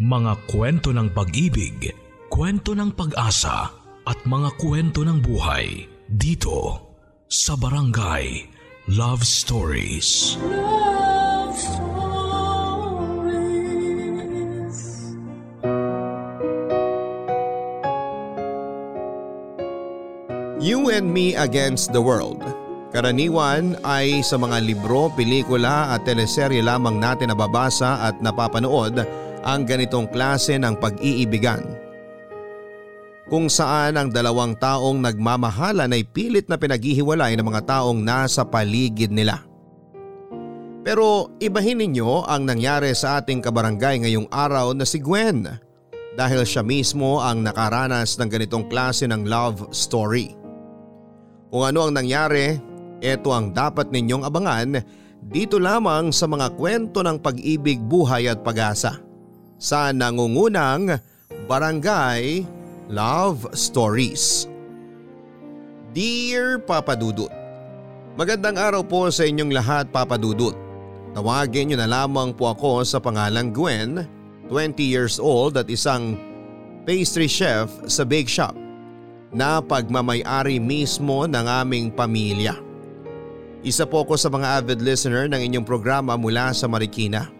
Mga kwento ng pag-ibig, kwento ng pag-asa at mga kwento ng buhay dito sa Barangay Love Stories. Love Stories. You and Me Against the World. Karaniwan ay sa mga libro, pelikula at teleserye lamang natin nababasa at napapanood ang ganitong klase ng pag-iibigan. Kung saan ang dalawang taong nagmamahalan ay pilit na pinaghihiwalay ng mga taong nasa paligid nila. Pero ibahin ninyo ang nangyari sa ating kabarangay ngayong araw na si Gwen dahil siya mismo ang nakaranas ng ganitong klase ng love story. Kung ano ang nangyari, ito ang dapat ninyong abangan dito lamang sa mga kwento ng pag-ibig, buhay at pag-asa sa nangungunang Barangay Love Stories. Dear Papa Dudut, Magandang araw po sa inyong lahat Papa Dudut. Tawagin niyo na lamang po ako sa pangalang Gwen, 20 years old at isang pastry chef sa bake shop na pagmamayari mismo ng aming pamilya. Isa po ako sa mga avid listener ng inyong programa mula sa Marikina.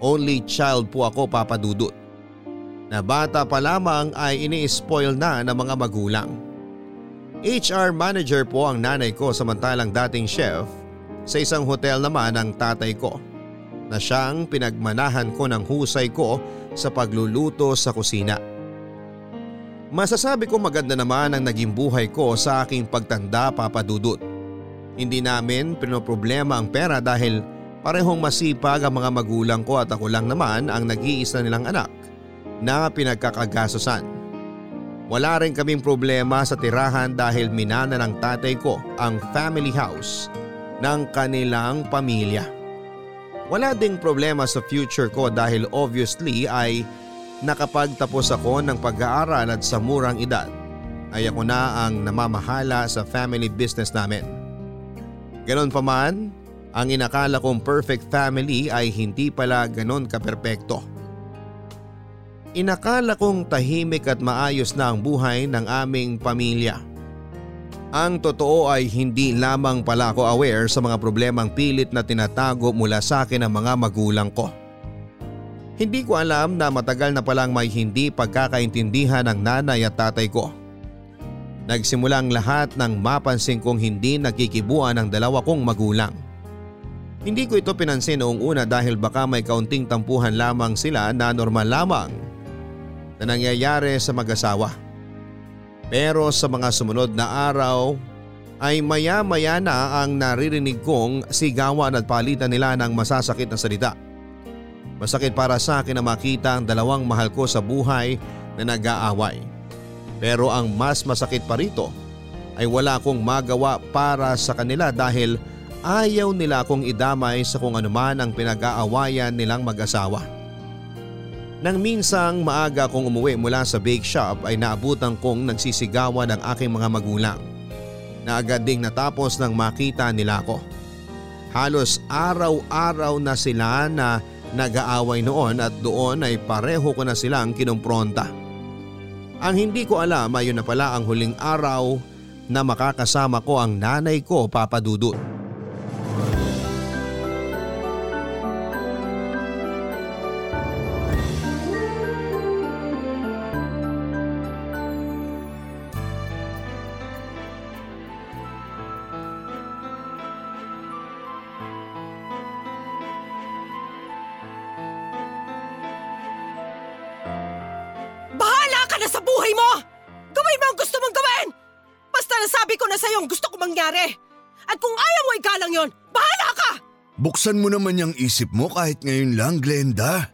Only child po ako papadudot. Na bata pa lamang ay ini-spoil na ng mga magulang. HR manager po ang nanay ko samantalang dating chef sa isang hotel naman ang tatay ko na siyang pinagmanahan ko ng husay ko sa pagluluto sa kusina. Masasabi ko maganda naman ang naging buhay ko sa aking pagtanda papadudot. Hindi namin pinoproblema ang pera dahil parehong masipag ang mga magulang ko at ako lang naman ang nag-iisa nilang anak na pinagkakagasosan. Wala rin kaming problema sa tirahan dahil minana ng tatay ko ang family house ng kanilang pamilya. Wala ding problema sa future ko dahil obviously ay nakapagtapos ako ng pag-aaral at sa murang edad ay ako na ang namamahala sa family business namin. Ganon pa man, ang inakala kong perfect family ay hindi pala ganon kaperpekto. Inakala kong tahimik at maayos na ang buhay ng aming pamilya. Ang totoo ay hindi lamang pala ako aware sa mga problemang pilit na tinatago mula sa akin ng mga magulang ko. Hindi ko alam na matagal na palang may hindi pagkakaintindihan ng nanay at tatay ko. Nagsimula ang lahat nang mapansin kong hindi nagkikibuan ang dalawa kong magulang. Hindi ko ito pinansin noong una dahil baka may kaunting tampuhan lamang sila na normal lamang na nangyayari sa mag-asawa. Pero sa mga sumunod na araw ay maya-maya na ang naririnig kong sigawan at palitan nila ng masasakit na salita. Masakit para sa akin na makita ang dalawang mahal ko sa buhay na nag-aaway. Pero ang mas masakit pa rito ay wala akong magawa para sa kanila dahil ayaw nila akong idamay sa kung anuman ang pinag-aawayan nilang mag-asawa. Nang minsang maaga akong umuwi mula sa bake shop ay naabutan kong nagsisigawan ang aking mga magulang. Na agad ding natapos nang makita nila ako. Halos araw-araw na sila na nag-aaway noon at doon ay pareho ko na silang kinumpronta. Ang hindi ko alam ay yun na pala ang huling araw na makakasama ko ang nanay ko papadudot. Buhay mo! Gawin mo ang gusto mong gawin! Basta nasabi ko na sa'yo ang gusto ko mangyari. At kung ayaw mo igalang yon, bahala ka! Buksan mo naman yung isip mo kahit ngayon lang, Glenda.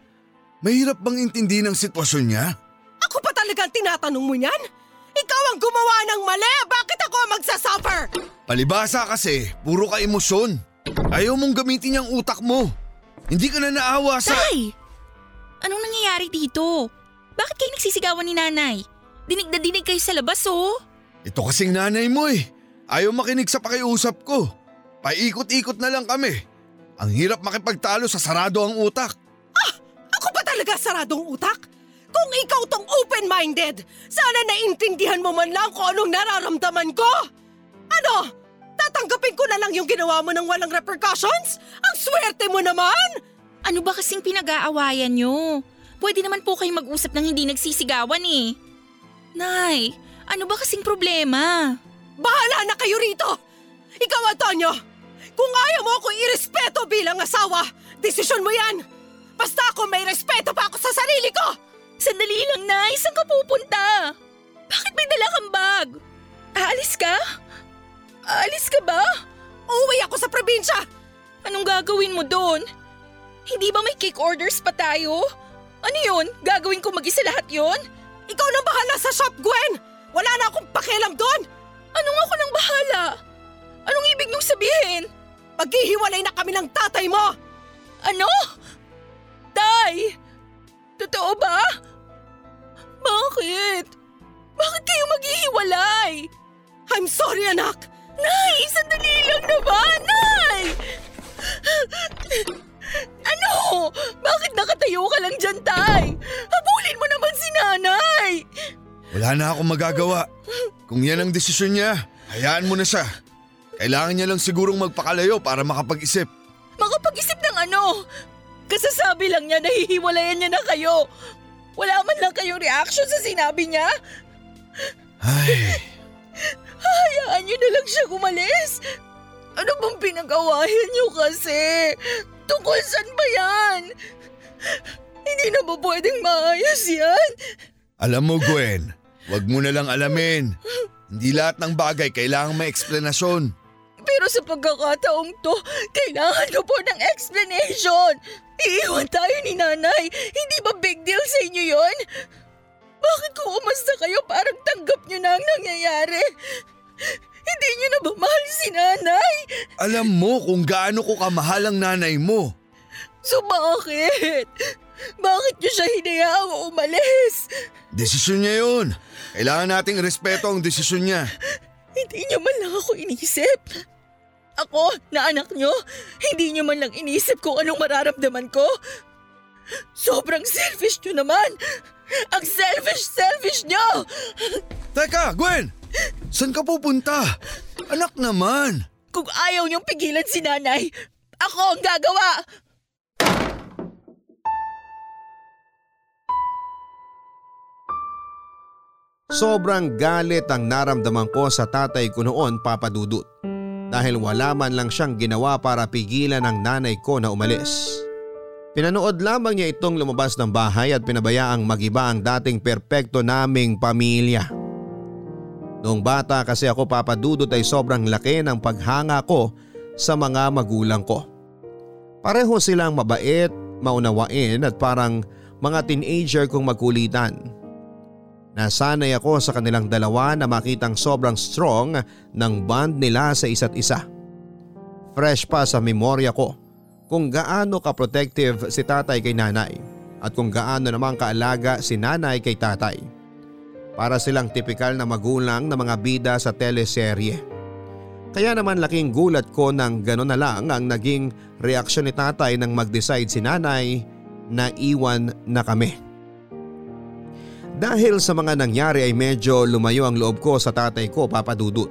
Mahirap bang intindi ng sitwasyon niya? Ako pa talagang tinatanong mo yan? Ikaw ang gumawa ng mali! Bakit ako ang magsasuffer? Palibasa kasi, puro ka emosyon. Ayaw mong gamitin yung utak mo. Hindi ka na naawa sa… Tay! Anong nangyayari dito? Bakit kayo nagsisigawan ni nanay? Dinig na dinig kayo sa labas oh. Ito kasing nanay mo eh. Ayaw makinig sa pakiusap ko. Paikot-ikot na lang kami. Ang hirap makipagtalo sa sarado ang utak. Ako pa talaga saradong utak? Kung ikaw tong open-minded, sana naintindihan mo man lang kung anong nararamdaman ko. Ano? Tatanggapin ko na lang yung ginawa mo ng walang repercussions? Ang swerte mo naman! Ano ba kasing pinag-aawayan nyo? Pwede naman po kayong mag-usap ng hindi nagsisigawan eh. Nay, ano ba kasing problema? Bahala na kayo rito! Ikaw, Antonio! Kung ayaw mo ako irespeto bilang asawa, desisyon mo yan! Basta ako may respeto pa ako sa sarili ko! Sandali lang, Nay. Saan ka pupunta? Bakit may dala kang bag? Aalis ka? Aalis ka ba? Uuwi ako sa probinsya! Anong gagawin mo doon? Hindi ba may cake orders pa tayo? Ano yun? Gagawin ko mag-isa lahat yon? Ikaw nang bahala sa shop, Gwen! Wala na akong pakialam doon! Anong ako nang bahala? Anong ibig niyong sabihin? Maghihiwalay na kami ng tatay mo! Ano? Tay! Totoo ba? Bakit? Bakit kayo maghihiwalay? I'm sorry, anak! Nay! Sandali lang naman! Nay! Ano? Bakit nakatayo ka lang dyan, Tay? Habulin mo naman si Nanay! Wala na akong magagawa. Kung yan ang desisyon niya, hayaan mo na siya. Kailangan niya lang sigurong magpakalayo para makapag-isip. Makapag-isip ng ano? Kasasabi lang niya nahihiwalayan niya na kayo. Wala man lang kayong reaction sa sinabi niya. Ay, Hayaan niyo na lang siya umalis. Ano bang pinag-awayan niyo kasi? Tungkol saan ba yan? Hindi na ba pwedeng maayos yan? alam mo Gwen, wag mo na lang alamin. Hindi lahat ng bagay kailangang may eksplanasyon. Pero sa pagkakataong to, kailangan ko po ng explanation. Iiwan tayo ni nanay. Hindi ba big deal sa inyo yon? Bakit kung umasta kayo parang tanggap nyo na ang nangyayari? Hindi nyo na ba mahal si nanay? Alam mo kung gaano ko kamahal ang nanay mo. So bakit? Bakit nyo siya hinayaang umalis? Desisyon niya yun. Kailangan nating respeto ang desisyon niya. Hindi nyo man lang ako inisip. Ako, na anak nyo, hindi nyo man lang inisip kung anong mararamdaman ko. Sobrang selfish nyo naman. Ang selfish-selfish nyo! Teka, Gwen! Saan ka pupunta? Anak naman! Kung ayaw niyong pigilan si nanay, ako ang gagawa! Sobrang galit ang naramdaman ko sa tatay ko noon papadudot dahil wala man lang siyang ginawa para pigilan ang nanay ko na umalis. Pinanood lamang niya itong lumabas ng bahay at pinabayaang magiba ang dating perpekto naming pamilya. Noong bata kasi ako papadudot ay sobrang laki ng paghanga ko sa mga magulang ko. Pareho silang mabait, maunawain at parang mga teenager kong magkulitan. Nasanay ako sa kanilang dalawa na makitang sobrang strong ng bond nila sa isa't isa. Fresh pa sa memorya ko kung gaano ka-protective si tatay kay nanay at kung gaano naman kaalaga si nanay kay tatay. Para silang tipikal na magulang na mga bida sa teleserye. Kaya naman laking gulat ko nang gano'n na lang ang naging reaksyon ni tatay nang mag-decide si nanay na iwan na kami. Dahil sa mga nangyari ay medyo lumayo ang loob ko sa tatay ko papadudot.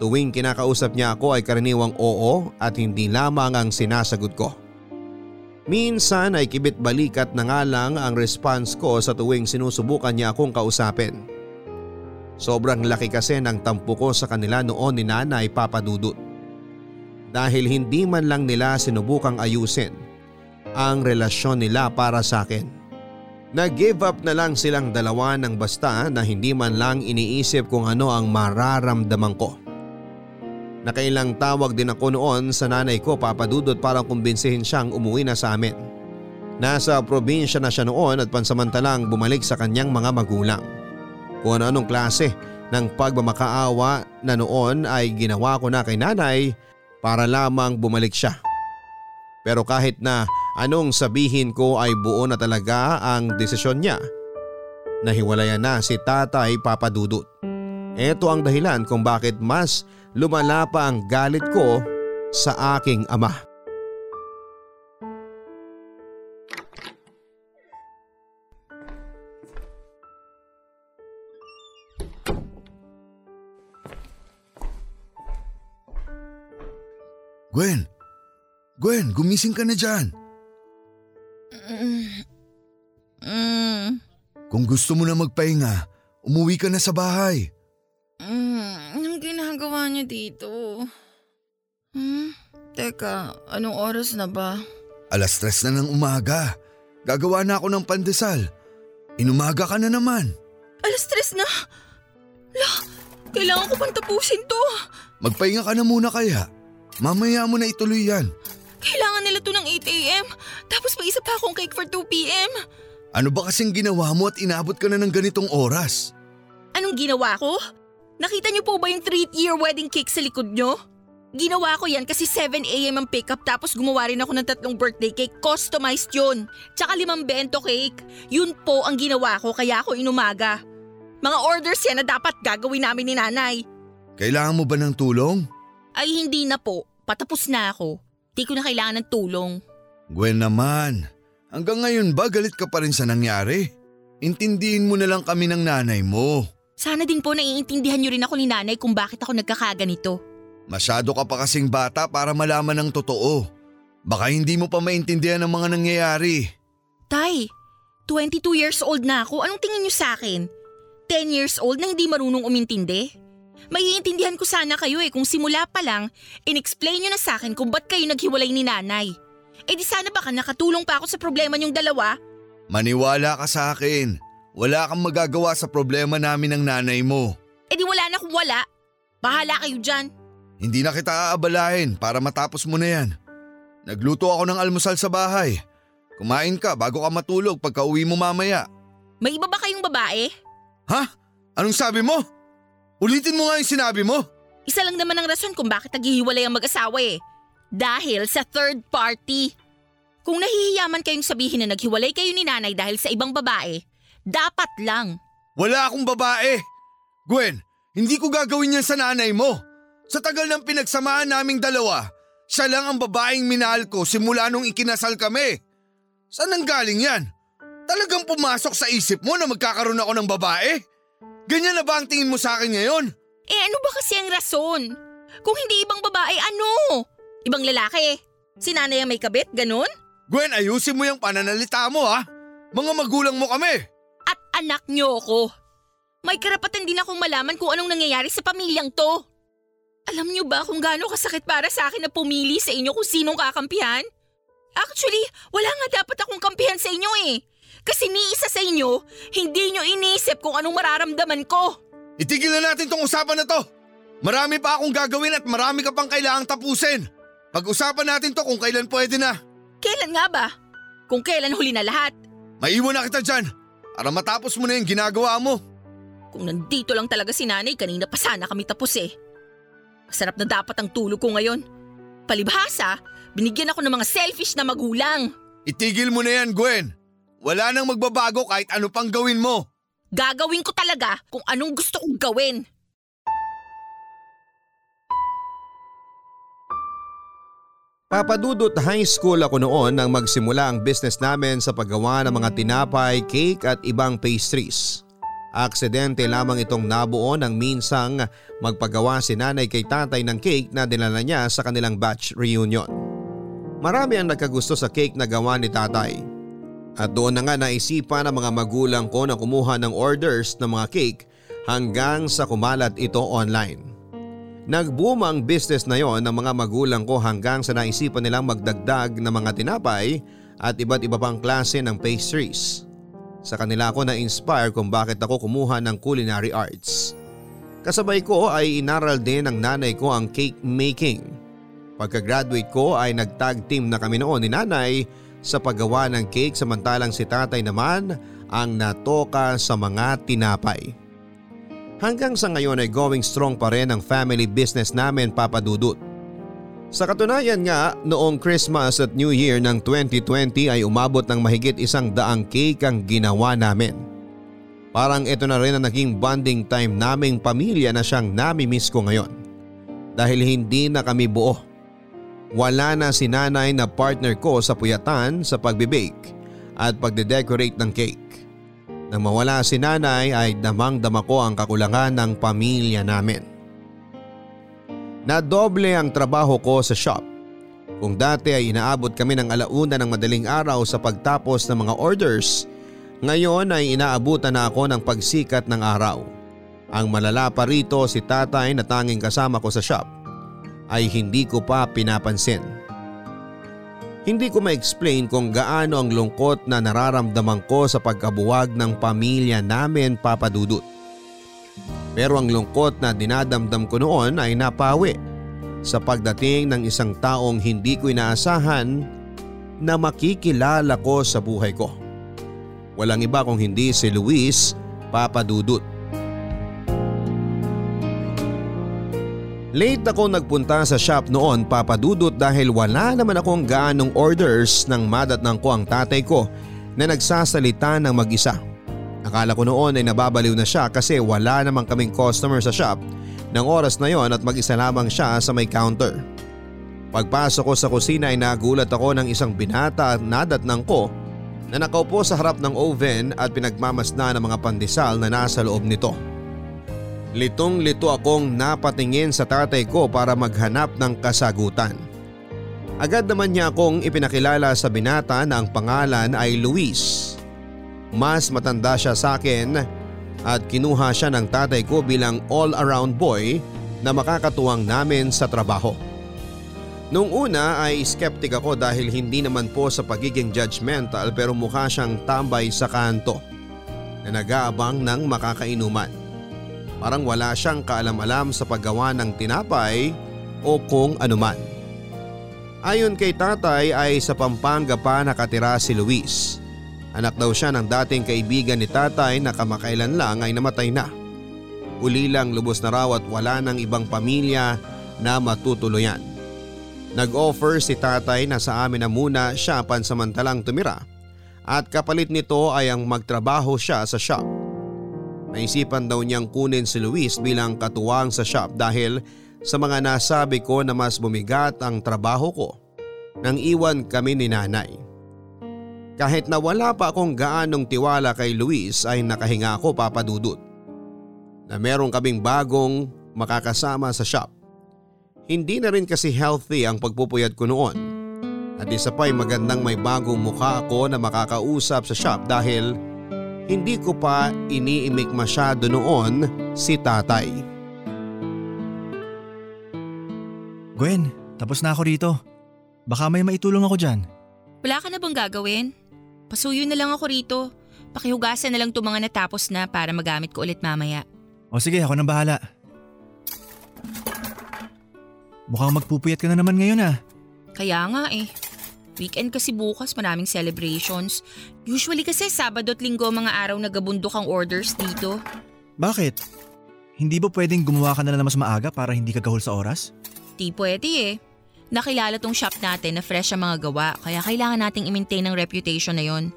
Tuwing kinakausap niya ako ay karaniwang oo at hindi lamang ang sinasagot ko. Minsan ay kibit balikat na nga lang ang response ko sa tuwing sinusubukan niya akong kausapin. Sobrang laki kasi ng tampo ko sa kanila noon ni nanay papadudot. Dahil hindi man lang nila sinubukang ayusin ang relasyon nila para sa akin. Nag-give up na lang silang dalawa ng basta na hindi man lang iniisip kung ano ang mararamdaman ko. Nakailang tawag din ako noon sa nanay ko papadudot para kumbinsihin siyang umuwi na sa amin. Nasa probinsya na siya noon at pansamantalang bumalik sa kanyang mga magulang. Kung ano-anong klase ng pagmamakaawa na noon ay ginawa ko na kay nanay para lamang bumalik siya. Pero kahit na anong sabihin ko ay buo na talaga ang desisyon niya. Nahiwalayan na si tatay papadudot. Ito ang dahilan kung bakit mas lumala pa ang galit ko sa aking ama. Gwen! Gwen, gumising ka na dyan! Mm. Mm. Kung gusto mo na magpahinga, umuwi ka na sa bahay. Mm. Ginagawa niyo dito? Hmm? Teka, anong oras na ba? Alas tres na ng umaga. Gagawa na ako ng pandesal. Inumaga ka na naman. Alas tres na? La, kailangan ko pang tapusin to. Magpahinga ka na muna kaya. Mamaya mo na ituloy yan. Kailangan nila to ng 8am. Tapos may isa pa akong cake for 2pm. Ano ba kasing ginawa mo at inabot ka na ng ganitong oras? Anong ginawa ko? Nakita niyo po ba yung 3-year wedding cake sa likod niyo? Ginawa ko yan kasi 7am ang pickup tapos gumawa rin ako ng tatlong birthday cake. Customized yun. Tsaka limang bento cake. Yun po ang ginawa ko kaya ako inumaga. Mga orders yan na dapat gagawin namin ni nanay. Kailangan mo ba ng tulong? Ay hindi na po. Patapos na ako. Di ko na kailangan ng tulong. Gwen naman, hanggang ngayon ba galit ka pa rin sa nangyari? Intindihin mo na lang kami ng nanay mo. Sana din po naiintindihan niyo rin ako ni nanay kung bakit ako nagkakaganito. Masyado ka pa kasing bata para malaman ng totoo. Baka hindi mo pa maintindihan ang mga nangyayari. Tay, 22 years old na ako. Anong tingin niyo sa akin? 10 years old na hindi marunong umintindi? Maiintindihan ko sana kayo eh kung simula pa lang, in-explain niyo na sa akin kung ba't kayo naghiwalay ni nanay. Eh di sana baka nakatulong pa ako sa problema niyong dalawa. Maniwala ka sa akin. Wala kang magagawa sa problema namin ng nanay mo. Eh di wala na kung wala. Bahala kayo dyan. Hindi na kita aabalahin para matapos mo na yan. Nagluto ako ng almusal sa bahay. Kumain ka bago ka matulog pagka uwi mo mamaya. May iba ba kayong babae? Ha? Anong sabi mo? Ulitin mo nga yung sinabi mo. Isa lang naman ang rason kung bakit naghihiwalay ang mag-asawa eh. Dahil sa third party. Kung nahihiyaman kayong sabihin na naghiwalay kayo ni nanay dahil sa ibang babae, dapat lang. Wala akong babae. Gwen, hindi ko gagawin yan sa nanay mo. Sa tagal ng pinagsamahan naming dalawa, siya lang ang babaeng minahal ko simula nung ikinasal kami. Saan nang galing yan? Talagang pumasok sa isip mo na magkakaroon ako ng babae? Ganyan na ba ang tingin mo sa akin ngayon? Eh ano ba kasi ang rason? Kung hindi ibang babae, ano? Ibang lalaki? Si nanay ang may kabit, ganun? Gwen, ayusin mo yung pananalita mo ha. Mga magulang mo kami. Anak niyo ako. May karapatan din akong malaman kung anong nangyayari sa pamilyang to. Alam niyo ba kung gaano kasakit para sa akin na pumili sa inyo kung sinong kakampihan? Actually, wala nga dapat akong kampihan sa inyo eh. Kasi ni isa sa inyo, hindi nyo iniisip kung anong mararamdaman ko. Itigil na natin tong usapan na to. Marami pa akong gagawin at marami ka pang kailangang tapusin. Pag-usapan natin to kung kailan pwede na. Kailan nga ba? Kung kailan huli na lahat? Maiwan na kita dyan para matapos mo na yung ginagawa mo. Kung nandito lang talaga si nanay, kanina pa sana kami tapos eh. Masarap na dapat ang tulog ko ngayon. Palibhasa, binigyan ako ng mga selfish na magulang. Itigil mo na yan, Gwen. Wala nang magbabago kahit ano pang gawin mo. Gagawin ko talaga kung anong gusto kong gawin. Papadudot High School ako noon nang magsimula ang business namin sa paggawa ng mga tinapay, cake at ibang pastries. Aksidente lamang itong nabuo nang minsang magpagawa si nanay kay tatay ng cake na dinala niya sa kanilang batch reunion. Marami ang nagkagusto sa cake na gawa ni tatay. At doon na nga naisipan ng mga magulang ko na kumuha ng orders ng mga cake hanggang sa kumalat ito online. Nagboom ang business na yon ng mga magulang ko hanggang sa naisipan nilang magdagdag ng mga tinapay at iba't iba pang klase ng pastries. Sa kanila ako na-inspire kung bakit ako kumuha ng culinary arts. Kasabay ko ay inaral din ng nanay ko ang cake making. Pagka-graduate ko ay nagtag team na kami noon ni nanay sa paggawa ng cake samantalang si tatay naman ang natoka sa mga tinapay. Hanggang sa ngayon ay going strong pa rin ang family business namin papadudot. Sa katunayan nga, noong Christmas at New Year ng 2020 ay umabot ng mahigit isang daang cake ang ginawa namin. Parang ito na rin ang naging bonding time naming pamilya na siyang nami-miss ko ngayon. Dahil hindi na kami buo. Wala na si nanay na partner ko sa puyatan sa pagbibake at pagde-decorate ng cake. Nang mawala si nanay ay damang-dama ko ang kakulangan ng pamilya namin. Nadoble ang trabaho ko sa shop Kung dati ay inaabot kami ng alauna ng madaling araw sa pagtapos ng mga orders, ngayon ay inaabutan na ako ng pagsikat ng araw. Ang malala pa rito si tatay na tanging kasama ko sa shop ay hindi ko pa pinapansin. Hindi ko ma-explain kung gaano ang lungkot na nararamdaman ko sa pagkabuwag ng pamilya namin papadudot. Pero ang lungkot na dinadamdam ko noon ay napawi sa pagdating ng isang taong hindi ko inaasahan na makikilala ko sa buhay ko. Walang iba kung hindi si Luis Papadudut. Late ako nagpunta sa shop noon papadudot dahil wala naman akong gaanong orders nang madatnang ko ang tatay ko na nagsasalita ng mag-isa. Akala ko noon ay nababaliw na siya kasi wala namang kaming customer sa shop ng oras na yon at mag-isa lamang siya sa may counter. Pagpasok ko sa kusina ay nagulat ako ng isang binata at nadatnang ko na nakaupo sa harap ng oven at pinagmamasda ng mga pandesal na nasa loob nito. Litong lito akong napatingin sa tatay ko para maghanap ng kasagutan. Agad naman niya akong ipinakilala sa binata na ang pangalan ay Luis. Mas matanda siya sa akin at kinuha siya ng tatay ko bilang all-around boy na makakatuwang namin sa trabaho. Nung una ay skeptic ako dahil hindi naman po sa pagiging judgmental pero mukha siyang tambay sa kanto na nag-aabang ng makakainuman. Parang wala siyang kaalam-alam sa paggawa ng tinapay o kung anuman. Ayon kay tatay ay sa Pampanga pa nakatira si Luis. Anak daw siya ng dating kaibigan ni tatay na kamakailan lang ay namatay na. Uli lang lubos na raw at wala ng ibang pamilya na matutuluyan. Nag-offer si tatay na sa amin na muna siya pansamantalang tumira at kapalit nito ay ang magtrabaho siya sa shop. Naisipan daw niyang kunin si Luis bilang katuwang sa shop dahil sa mga nasabi ko na mas bumigat ang trabaho ko nang iwan kami ni nanay. Kahit na wala pa akong gaanong tiwala kay Luis ay nakahinga ako papadudot. Na meron kaming bagong makakasama sa shop. Hindi na rin kasi healthy ang pagpupuyat ko noon. At isa pa'y magandang may bagong mukha ako na makakausap sa shop dahil hindi ko pa iniimik masyado noon si tatay. Gwen, tapos na ako rito. Baka may maitulong ako dyan. Wala ka na bang gagawin? Pasuyo na lang ako rito. Pakihugasan na lang itong mga natapos na para magamit ko ulit mamaya. O sige, ako nang bahala. Mukhang magpupuyat ka na naman ngayon ah. Kaya nga eh. Weekend kasi bukas maraming celebrations. Usually kasi Sabado at Linggo mga araw nagabundok ang orders dito. Bakit? Hindi ba pwedeng gumawa ka na lang mas maaga para hindi ka gahol sa oras? Di pwede eh. Nakilala tong shop natin na fresh ang mga gawa kaya kailangan nating i-maintain ang reputation na yon.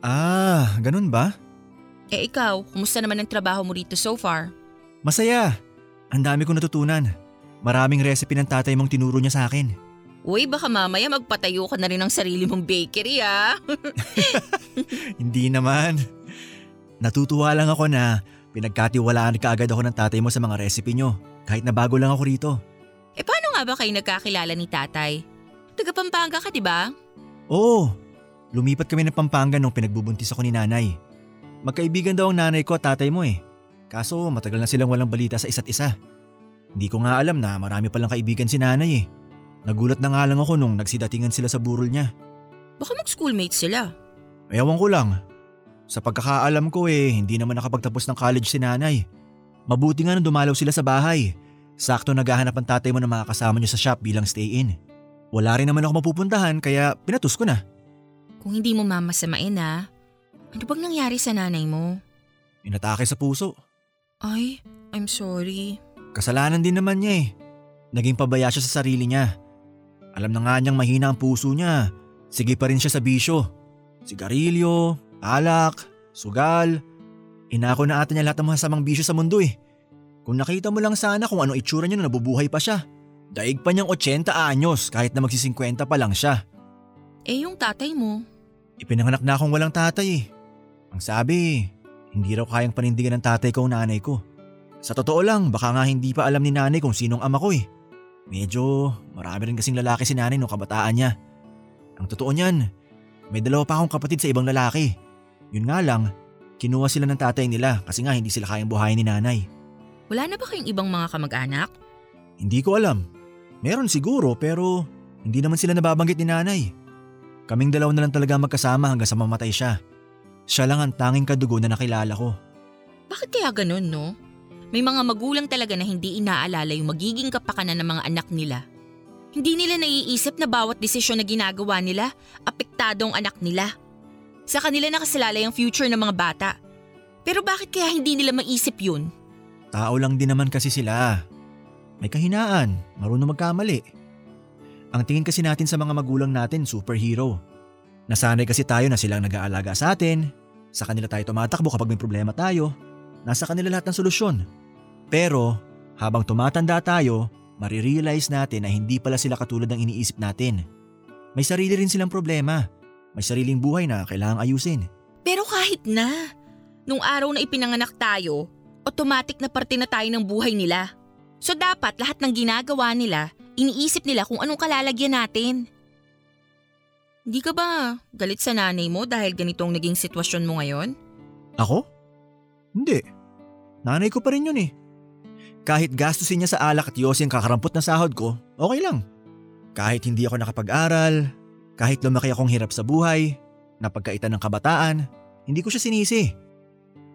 Ah, ganun ba? Eh ikaw, kumusta naman ang trabaho mo rito so far? Masaya. Ang dami kong natutunan. Maraming recipe ng tatay mong tinuro niya sa akin. Uy, baka mamaya magpatayo ka na rin ng sarili mong bakery ah. Hindi naman. Natutuwa lang ako na pinagkatiwalaan ka agad ako ng tatay mo sa mga recipe nyo kahit na bago lang ako rito. Eh paano nga ba kayo nagkakilala ni tatay? Taga Pampanga ka, di ba? Oo. Lumipat kami ng Pampanga nung pinagbubuntis ako ni nanay. Magkaibigan daw ang nanay ko at tatay mo eh. Kaso matagal na silang walang balita sa isa't isa. Hindi ko nga alam na marami palang kaibigan si nanay eh. Nagulat na nga lang ako nung nagsidatingan sila sa burol niya. Baka mag-schoolmate sila. Ewan ko lang. Sa pagkakaalam ko eh, hindi naman nakapagtapos ng college si nanay. Mabuti nga nung dumalaw sila sa bahay. Sakto naghahanap ang tatay mo na makakasama niyo sa shop bilang stay-in. Wala rin naman ako mapupuntahan kaya pinatus ko na. Kung hindi mo mamasamain ha, ano bang nangyari sa nanay mo? Inatake sa puso. Ay, I'm sorry. Kasalanan din naman niya eh. Naging pabaya siya sa sarili niya. Alam na nga niyang mahina ang puso niya. Sige pa rin siya sa bisyo. Sigarilyo, alak, sugal. Inako na ata niya lahat ng masamang bisyo sa mundo eh. Kung nakita mo lang sana kung anong itsura niya na nabubuhay pa siya. Daig pa niyang 80 anyos kahit na magsi-50 pa lang siya. Eh yung tatay mo? Ipinanganak na akong walang tatay eh. Ang sabi, hindi raw kayang panindigan ng tatay ko ang nanay ko. Sa totoo lang, baka nga hindi pa alam ni nanay kung sinong ama ko eh. Medyo marami rin kasing lalaki si nanay nung kabataan niya. Ang totoo niyan, may dalawa pa akong kapatid sa ibang lalaki. Yun nga lang, kinuha sila ng tatay nila kasi nga hindi sila kayang buhayin ni nanay. Wala na ba kayong ibang mga kamag-anak? Hindi ko alam. Meron siguro pero hindi naman sila nababanggit ni nanay. Kaming dalawa na lang talaga magkasama hanggang sa mamatay siya. Siya lang ang tanging kadugo na nakilala ko. Bakit kaya ganun, no? May mga magulang talaga na hindi inaalala yung magiging kapakanan ng mga anak nila. Hindi nila naiisip na bawat desisyon na ginagawa nila, apektado ang anak nila. Sa kanila nakasalalay ang future ng mga bata. Pero bakit kaya hindi nila maisip yun? Tao lang din naman kasi sila. May kahinaan, marunong magkamali. Ang tingin kasi natin sa mga magulang natin, superhero. Nasanay kasi tayo na silang nag-aalaga sa atin, sa kanila tayo tumatakbo kapag may problema tayo, nasa kanila lahat ng solusyon. Pero habang tumatanda tayo, marirealize natin na hindi pala sila katulad ng iniisip natin. May sarili rin silang problema. May sariling buhay na kailangang ayusin. Pero kahit na, nung araw na ipinanganak tayo, automatic na parte na tayo ng buhay nila. So dapat lahat ng ginagawa nila, iniisip nila kung anong kalalagyan natin. Hindi ka ba galit sa nanay mo dahil ganitong naging sitwasyon mo ngayon? Ako? Hindi. Nanay ko pa rin yun eh. Kahit gastusin niya sa alak at yosi ang kakarampot na sahod ko, okay lang. Kahit hindi ako nakapag-aral, kahit lumaki akong hirap sa buhay, napagkaitan ng kabataan, hindi ko siya sinisi.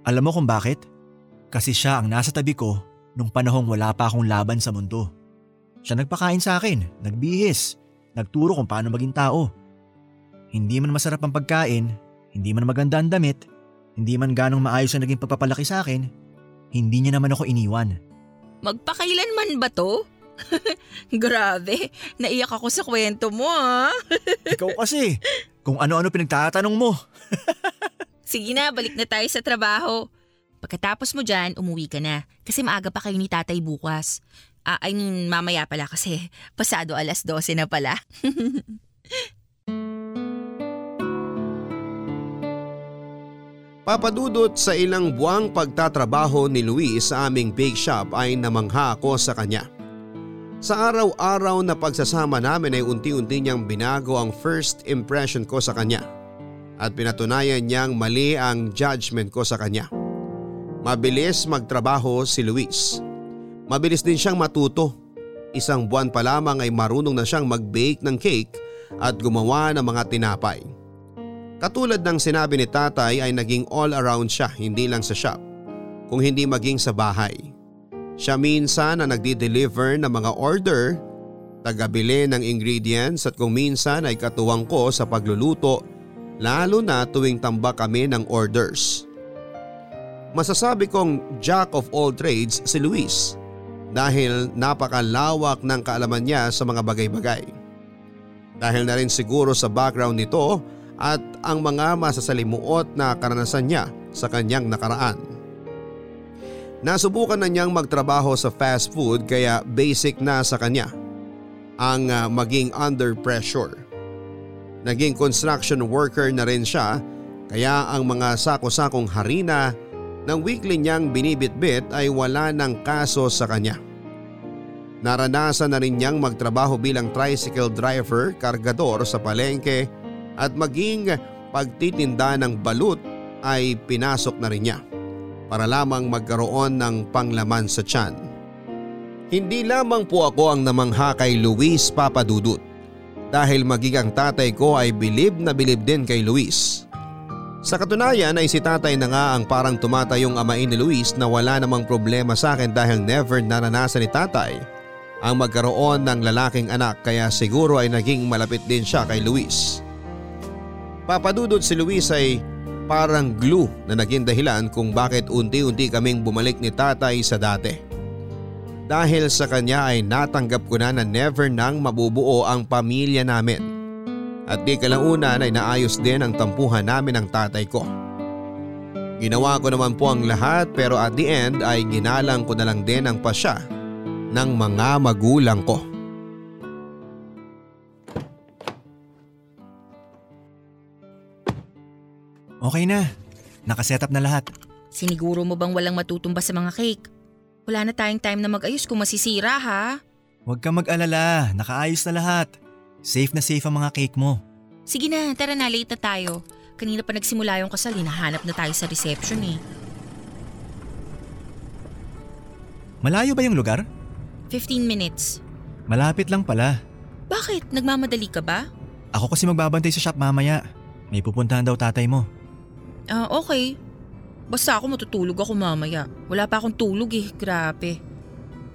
Alam mo kung bakit? Kasi siya ang nasa tabi ko nung panahong wala pa akong laban sa mundo. Siya nagpakain sa akin, nagbihis, nagturo kung paano maging tao. Hindi man masarap ang pagkain, hindi man maganda ang damit, hindi man ganong maayos ang naging pagpapalaki sa akin, hindi niya naman ako iniwan. Magpakailanman ba to? Grabe, naiyak ako sa kwento mo ah. Ikaw kasi, kung ano-ano pinagtatanong mo. Sige na, balik na tayo sa trabaho. Pagkatapos mo dyan, umuwi ka na. Kasi maaga pa kayo ni tatay bukas. Ah, I mean, mamaya pala kasi pasado alas 12 na pala. Papadudot sa ilang buwang pagtatrabaho ni Luis sa aming bake shop ay namangha ako sa kanya. Sa araw-araw na pagsasama namin ay unti-unti niyang binago ang first impression ko sa kanya at pinatunayan niyang mali ang judgment ko sa kanya. Mabilis magtrabaho si Luis. Mabilis din siyang matuto. Isang buwan pa lamang ay marunong na siyang mag-bake ng cake at gumawa ng mga tinapay. Katulad ng sinabi ni tatay ay naging all around siya hindi lang sa shop, kung hindi maging sa bahay. Siya minsan na nagdi-deliver ng mga order, tagabili ng ingredients at kung minsan ay katuwang ko sa pagluluto lalo na tuwing tambak kami ng orders. Masasabi kong jack of all trades si Luis dahil napakalawak ng kaalaman niya sa mga bagay-bagay. Dahil na rin siguro sa background nito at ang mga masasalimuot na karanasan niya sa kanyang nakaraan. Nasubukan na niyang magtrabaho sa fast food kaya basic na sa kanya ang uh, maging under pressure. Naging construction worker na rin siya kaya ang mga sako-sakong harina ng weekly niyang binibitbit ay wala ng kaso sa kanya. Naranasan na rin niyang magtrabaho bilang tricycle driver, kargador sa palengke at maging pagtitinda ng balut ay pinasok na rin niya para lamang magkaroon ng panglaman sa tiyan. Hindi lamang po ako ang namangha kay Luis Papadudut dahil maging ang tatay ko ay bilib na bilib din kay Luis. Sa katunayan ay si tatay na nga ang parang tumatayong amain ni Luis na wala namang problema sa akin dahil never naranasan ni tatay ang magkaroon ng lalaking anak kaya siguro ay naging malapit din siya kay Luis. Papadudod si Luis ay parang glue na naging dahilan kung bakit unti-unti kaming bumalik ni tatay sa dati. Dahil sa kanya ay natanggap ko na na never nang mabubuo ang pamilya namin. At di kalaunan ay naayos din ang tampuhan namin ng tatay ko. Ginawa ko naman po ang lahat pero at the end ay ginalang ko na lang din ang pasya ng mga magulang ko. Okay na. Nakaset up na lahat. Siniguro mo bang walang matutumba sa mga cake? Wala na tayong time na mag-ayos kung masisira ha? Huwag ka mag-alala, nakaayos na lahat. Safe na safe ang mga cake mo. Sige na, tara na, late na tayo. Kanina pa nagsimula yung kasal, hinahanap na tayo sa reception eh. Malayo ba yung lugar? 15 minutes. Malapit lang pala. Bakit? Nagmamadali ka ba? Ako kasi magbabantay sa shop mamaya. May pupuntahan daw tatay mo. Ah, okay. Basta ako matutulog ako mamaya. Wala pa akong tulog eh, grabe.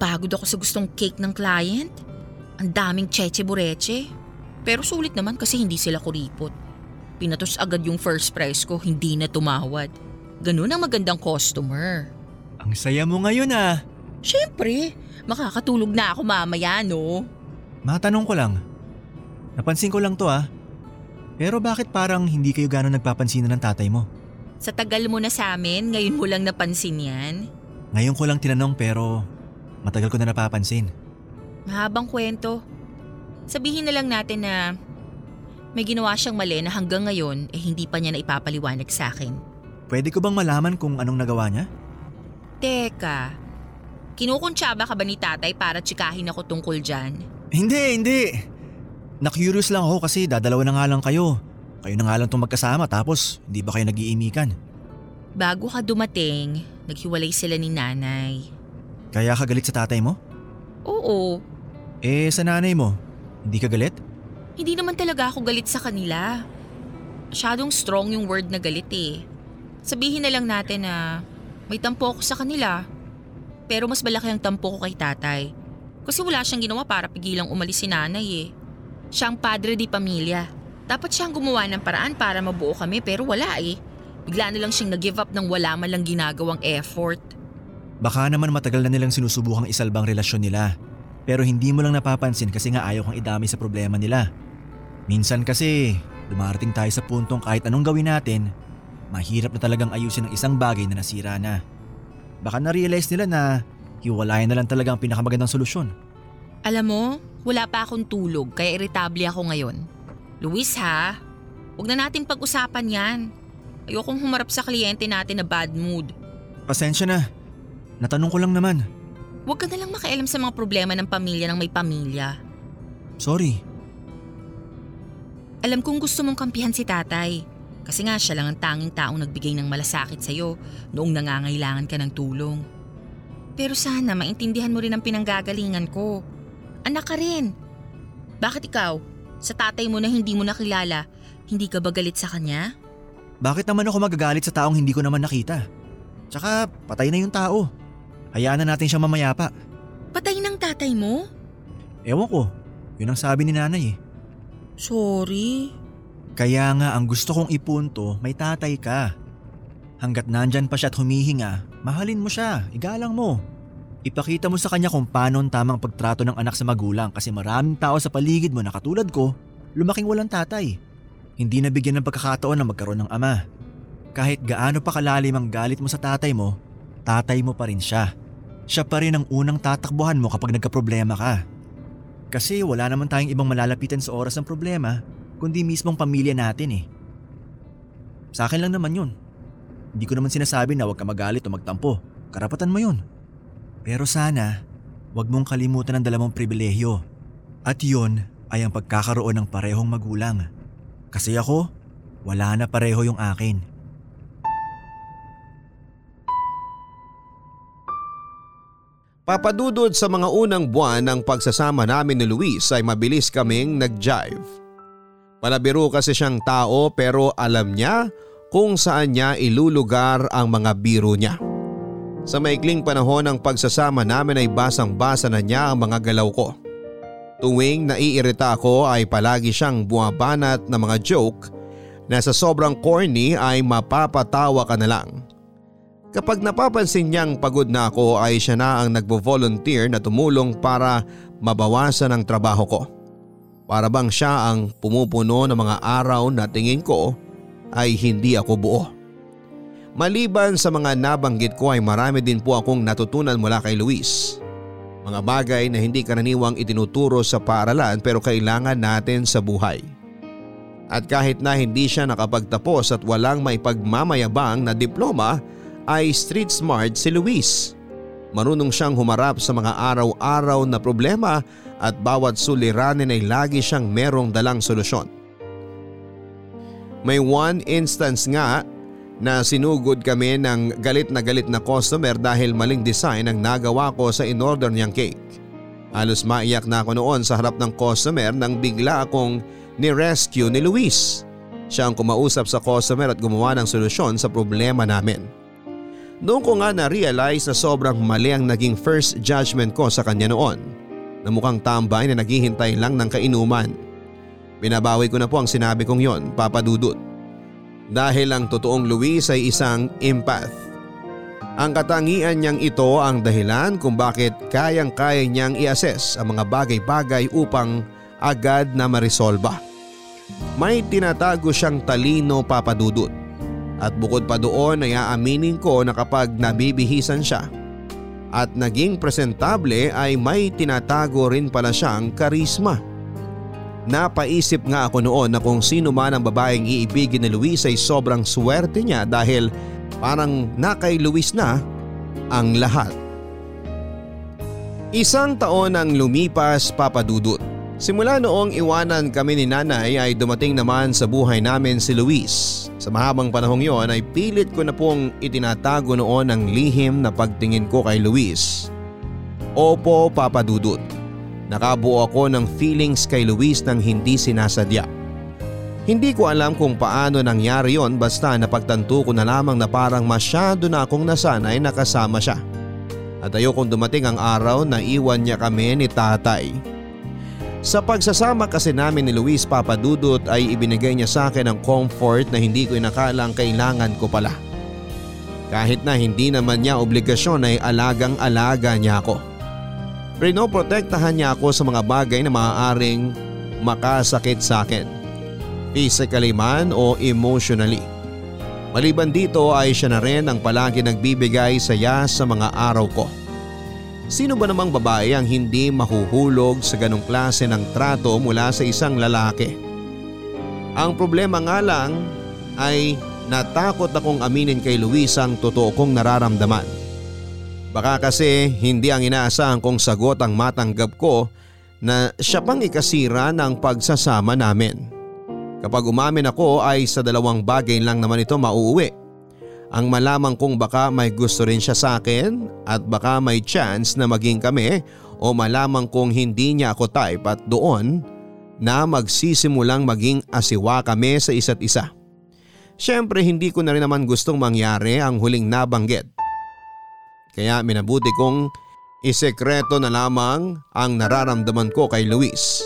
Pagod ako sa gustong cake ng client. Ang daming cheche bureche. Pero sulit naman kasi hindi sila kuripot. Pinatos agad yung first price ko, hindi na tumawad. Ganun ang magandang customer. Ang saya mo ngayon ah. Siyempre, makakatulog na ako mamaya no. Matanong ko lang. Napansin ko lang to ah. Pero bakit parang hindi kayo gano'n nagpapansin ng tatay mo? Sa tagal mo na sa amin, ngayon mo lang napansin yan. Ngayon ko lang tinanong pero Matagal ko na napapansin. Mahabang kwento. Sabihin na lang natin na may ginawa siyang mali na hanggang ngayon eh hindi pa niya na ipapaliwanag sa akin. Pwede ko bang malaman kung anong nagawa niya? Teka, kinukuntsaba ka ba ni tatay para tsikahin ako tungkol dyan? Hindi, hindi. Na-curious lang ako kasi dadalawa na nga lang kayo. Kayo na nga lang itong magkasama tapos hindi ba kayo nag-iimikan? Bago ka dumating, naghiwalay sila ni nanay. Kaya ka galit sa tatay mo? Oo. Eh sa nanay mo, hindi ka galit? Hindi naman talaga ako galit sa kanila. Masyadong strong yung word na galit eh. Sabihin na lang natin na may tampo ako sa kanila. Pero mas malaki ang tampo ko kay tatay. Kasi wala siyang ginawa para pigilang umalis si nanay eh. Siya ang padre di pamilya. Dapat siyang gumawa ng paraan para mabuo kami pero wala eh. Bigla na lang siyang nag-give up ng wala man lang ginagawang effort. Baka naman matagal na nilang sinusubukang isalbang relasyon nila. Pero hindi mo lang napapansin kasi nga ayaw kang idami sa problema nila. Minsan kasi, dumarating tayo sa puntong kahit anong gawin natin, mahirap na talagang ayusin ang isang bagay na nasira na. Baka na-realize nila na hiwalayan na lang talaga ang pinakamagandang solusyon. Alam mo, wala pa akong tulog kaya irritable ako ngayon. Luis ha, huwag na nating pag-usapan yan. Ayokong humarap sa kliyente natin na bad mood. Pasensya na, Natanong ko lang naman. Huwag ka na lang makialam sa mga problema ng pamilya ng may pamilya. Sorry. Alam kong gusto mong kampihan si tatay. Kasi nga siya lang ang tanging taong nagbigay ng malasakit sa'yo noong nangangailangan ka ng tulong. Pero sana maintindihan mo rin ang pinanggagalingan ko. Anak ka rin. Bakit ikaw, sa tatay mo na hindi mo nakilala, hindi ka ba galit sa kanya? Bakit naman ako magagalit sa taong hindi ko naman nakita? Tsaka patay na yung tao. Hayaan na natin siya mamayapa. Patay ng tatay mo? Ewan ko, yun ang sabi ni nanay eh. Sorry. Kaya nga ang gusto kong ipunto, may tatay ka. Hanggat nandyan pa siya at humihinga, mahalin mo siya, igalang mo. Ipakita mo sa kanya kung paano ang tamang pagtrato ng anak sa magulang kasi maraming tao sa paligid mo na katulad ko, lumaking walang tatay. Hindi nabigyan ng pagkakataon na magkaroon ng ama. Kahit gaano pa kalalim ang galit mo sa tatay mo, tatay mo pa rin siya. Siya pa rin ang unang tatakbuhan mo kapag nagkaproblema ka. Kasi wala naman tayong ibang malalapitan sa oras ng problema, kundi mismong pamilya natin eh. Sa akin lang naman yun. Hindi ko naman sinasabi na huwag ka magalit o magtampo. Karapatan mo yun. Pero sana, huwag mong kalimutan ang dalamong pribilehyo. At yun ay ang pagkakaroon ng parehong magulang. Kasi ako, wala na pareho yung akin. Papadudod sa mga unang buwan ng pagsasama namin ni Luis ay mabilis kaming nag-jive. Palabiro kasi siyang tao pero alam niya kung saan niya ilulugar ang mga biro niya. Sa maikling panahon ng pagsasama namin ay basang-basa na niya ang mga galaw ko. Tuwing naiirita ako ay palagi siyang bumabanat ng mga joke na sa sobrang corny ay mapapatawa ka na lang. Kapag napapansin niyang pagod na ako ay siya na ang nagvo-volunteer na tumulong para mabawasan ang trabaho ko. Para bang siya ang pumupuno ng mga araw na tingin ko ay hindi ako buo. Maliban sa mga nabanggit ko ay marami din po akong natutunan mula kay Luis. Mga bagay na hindi karaniwang itinuturo sa paaralan pero kailangan natin sa buhay. At kahit na hindi siya nakapagtapos at walang maipagmamayabang na diploma ay street smart si Luis. Marunong siyang humarap sa mga araw-araw na problema at bawat suliranin ay lagi siyang merong dalang solusyon. May one instance nga na sinugod kami ng galit na galit na customer dahil maling design ang nagawa ko sa in-order niyang cake. Halos maiyak na ako noon sa harap ng customer nang bigla akong ni-rescue ni Luis. Siya ang kumausap sa customer at gumawa ng solusyon sa problema namin. Doon ko nga na-realize na sobrang mali ang naging first judgment ko sa kanya noon na mukhang tambay na naghihintay lang ng kainuman. Binabawi ko na po ang sinabi kong yon, Papa Dudut. Dahil ang totoong Luis ay isang empath. Ang katangian niyang ito ang dahilan kung bakit kayang-kaya niyang i-assess ang mga bagay-bagay upang agad na marisolba. May tinatago siyang talino papadudot at bukod pa doon ay aaminin ko na kapag nabibihisan siya at naging presentable ay may tinatago rin pala siyang karisma. Napaisip nga ako noon na kung sino man ang babaeng iibigin ni Luis ay sobrang swerte niya dahil parang na kay Luis na ang lahat. Isang taon ang lumipas papadudot Simula noong iwanan kami ni nanay ay dumating naman sa buhay namin si Luis. Sa mahabang panahong yon ay pilit ko na pong itinatago noon ang lihim na pagtingin ko kay Luis. Opo Papa Dudut, nakabuo ako ng feelings kay Luis nang hindi sinasadya. Hindi ko alam kung paano nangyari yon basta napagtanto ko na lamang na parang masyado na akong nasanay na kasama siya. At ayokong dumating ang araw na iwan niya kami ni tatay. Sa pagsasama kasi namin ni Luis Papadudot ay ibinigay niya sa akin ang comfort na hindi ko inakalang kailangan ko pala. Kahit na hindi naman niya obligasyon ay alagang alaga niya ako. Pinoprotektahan niya ako sa mga bagay na maaaring makasakit sa akin. Physically man o emotionally. Maliban dito ay siya na rin ang palagi nagbibigay saya sa mga araw ko. Sino ba namang babae ang hindi mahuhulog sa ganong klase ng trato mula sa isang lalaki? Ang problema nga lang ay natakot akong aminin kay Luis ang totoo kong nararamdaman. Baka kasi hindi ang inaasahan kong sagot ang matanggap ko na siya pang ikasira ng pagsasama namin. Kapag umamin ako ay sa dalawang bagay lang naman ito mauuwi ang malamang kung baka may gusto rin siya sa akin at baka may chance na maging kami o malamang kung hindi niya ako type at doon na magsisimulang maging asiwa kami sa isa't isa. Siyempre hindi ko na rin naman gustong mangyari ang huling nabanggit. Kaya minabuti kong isekreto na lamang ang nararamdaman ko kay Luis.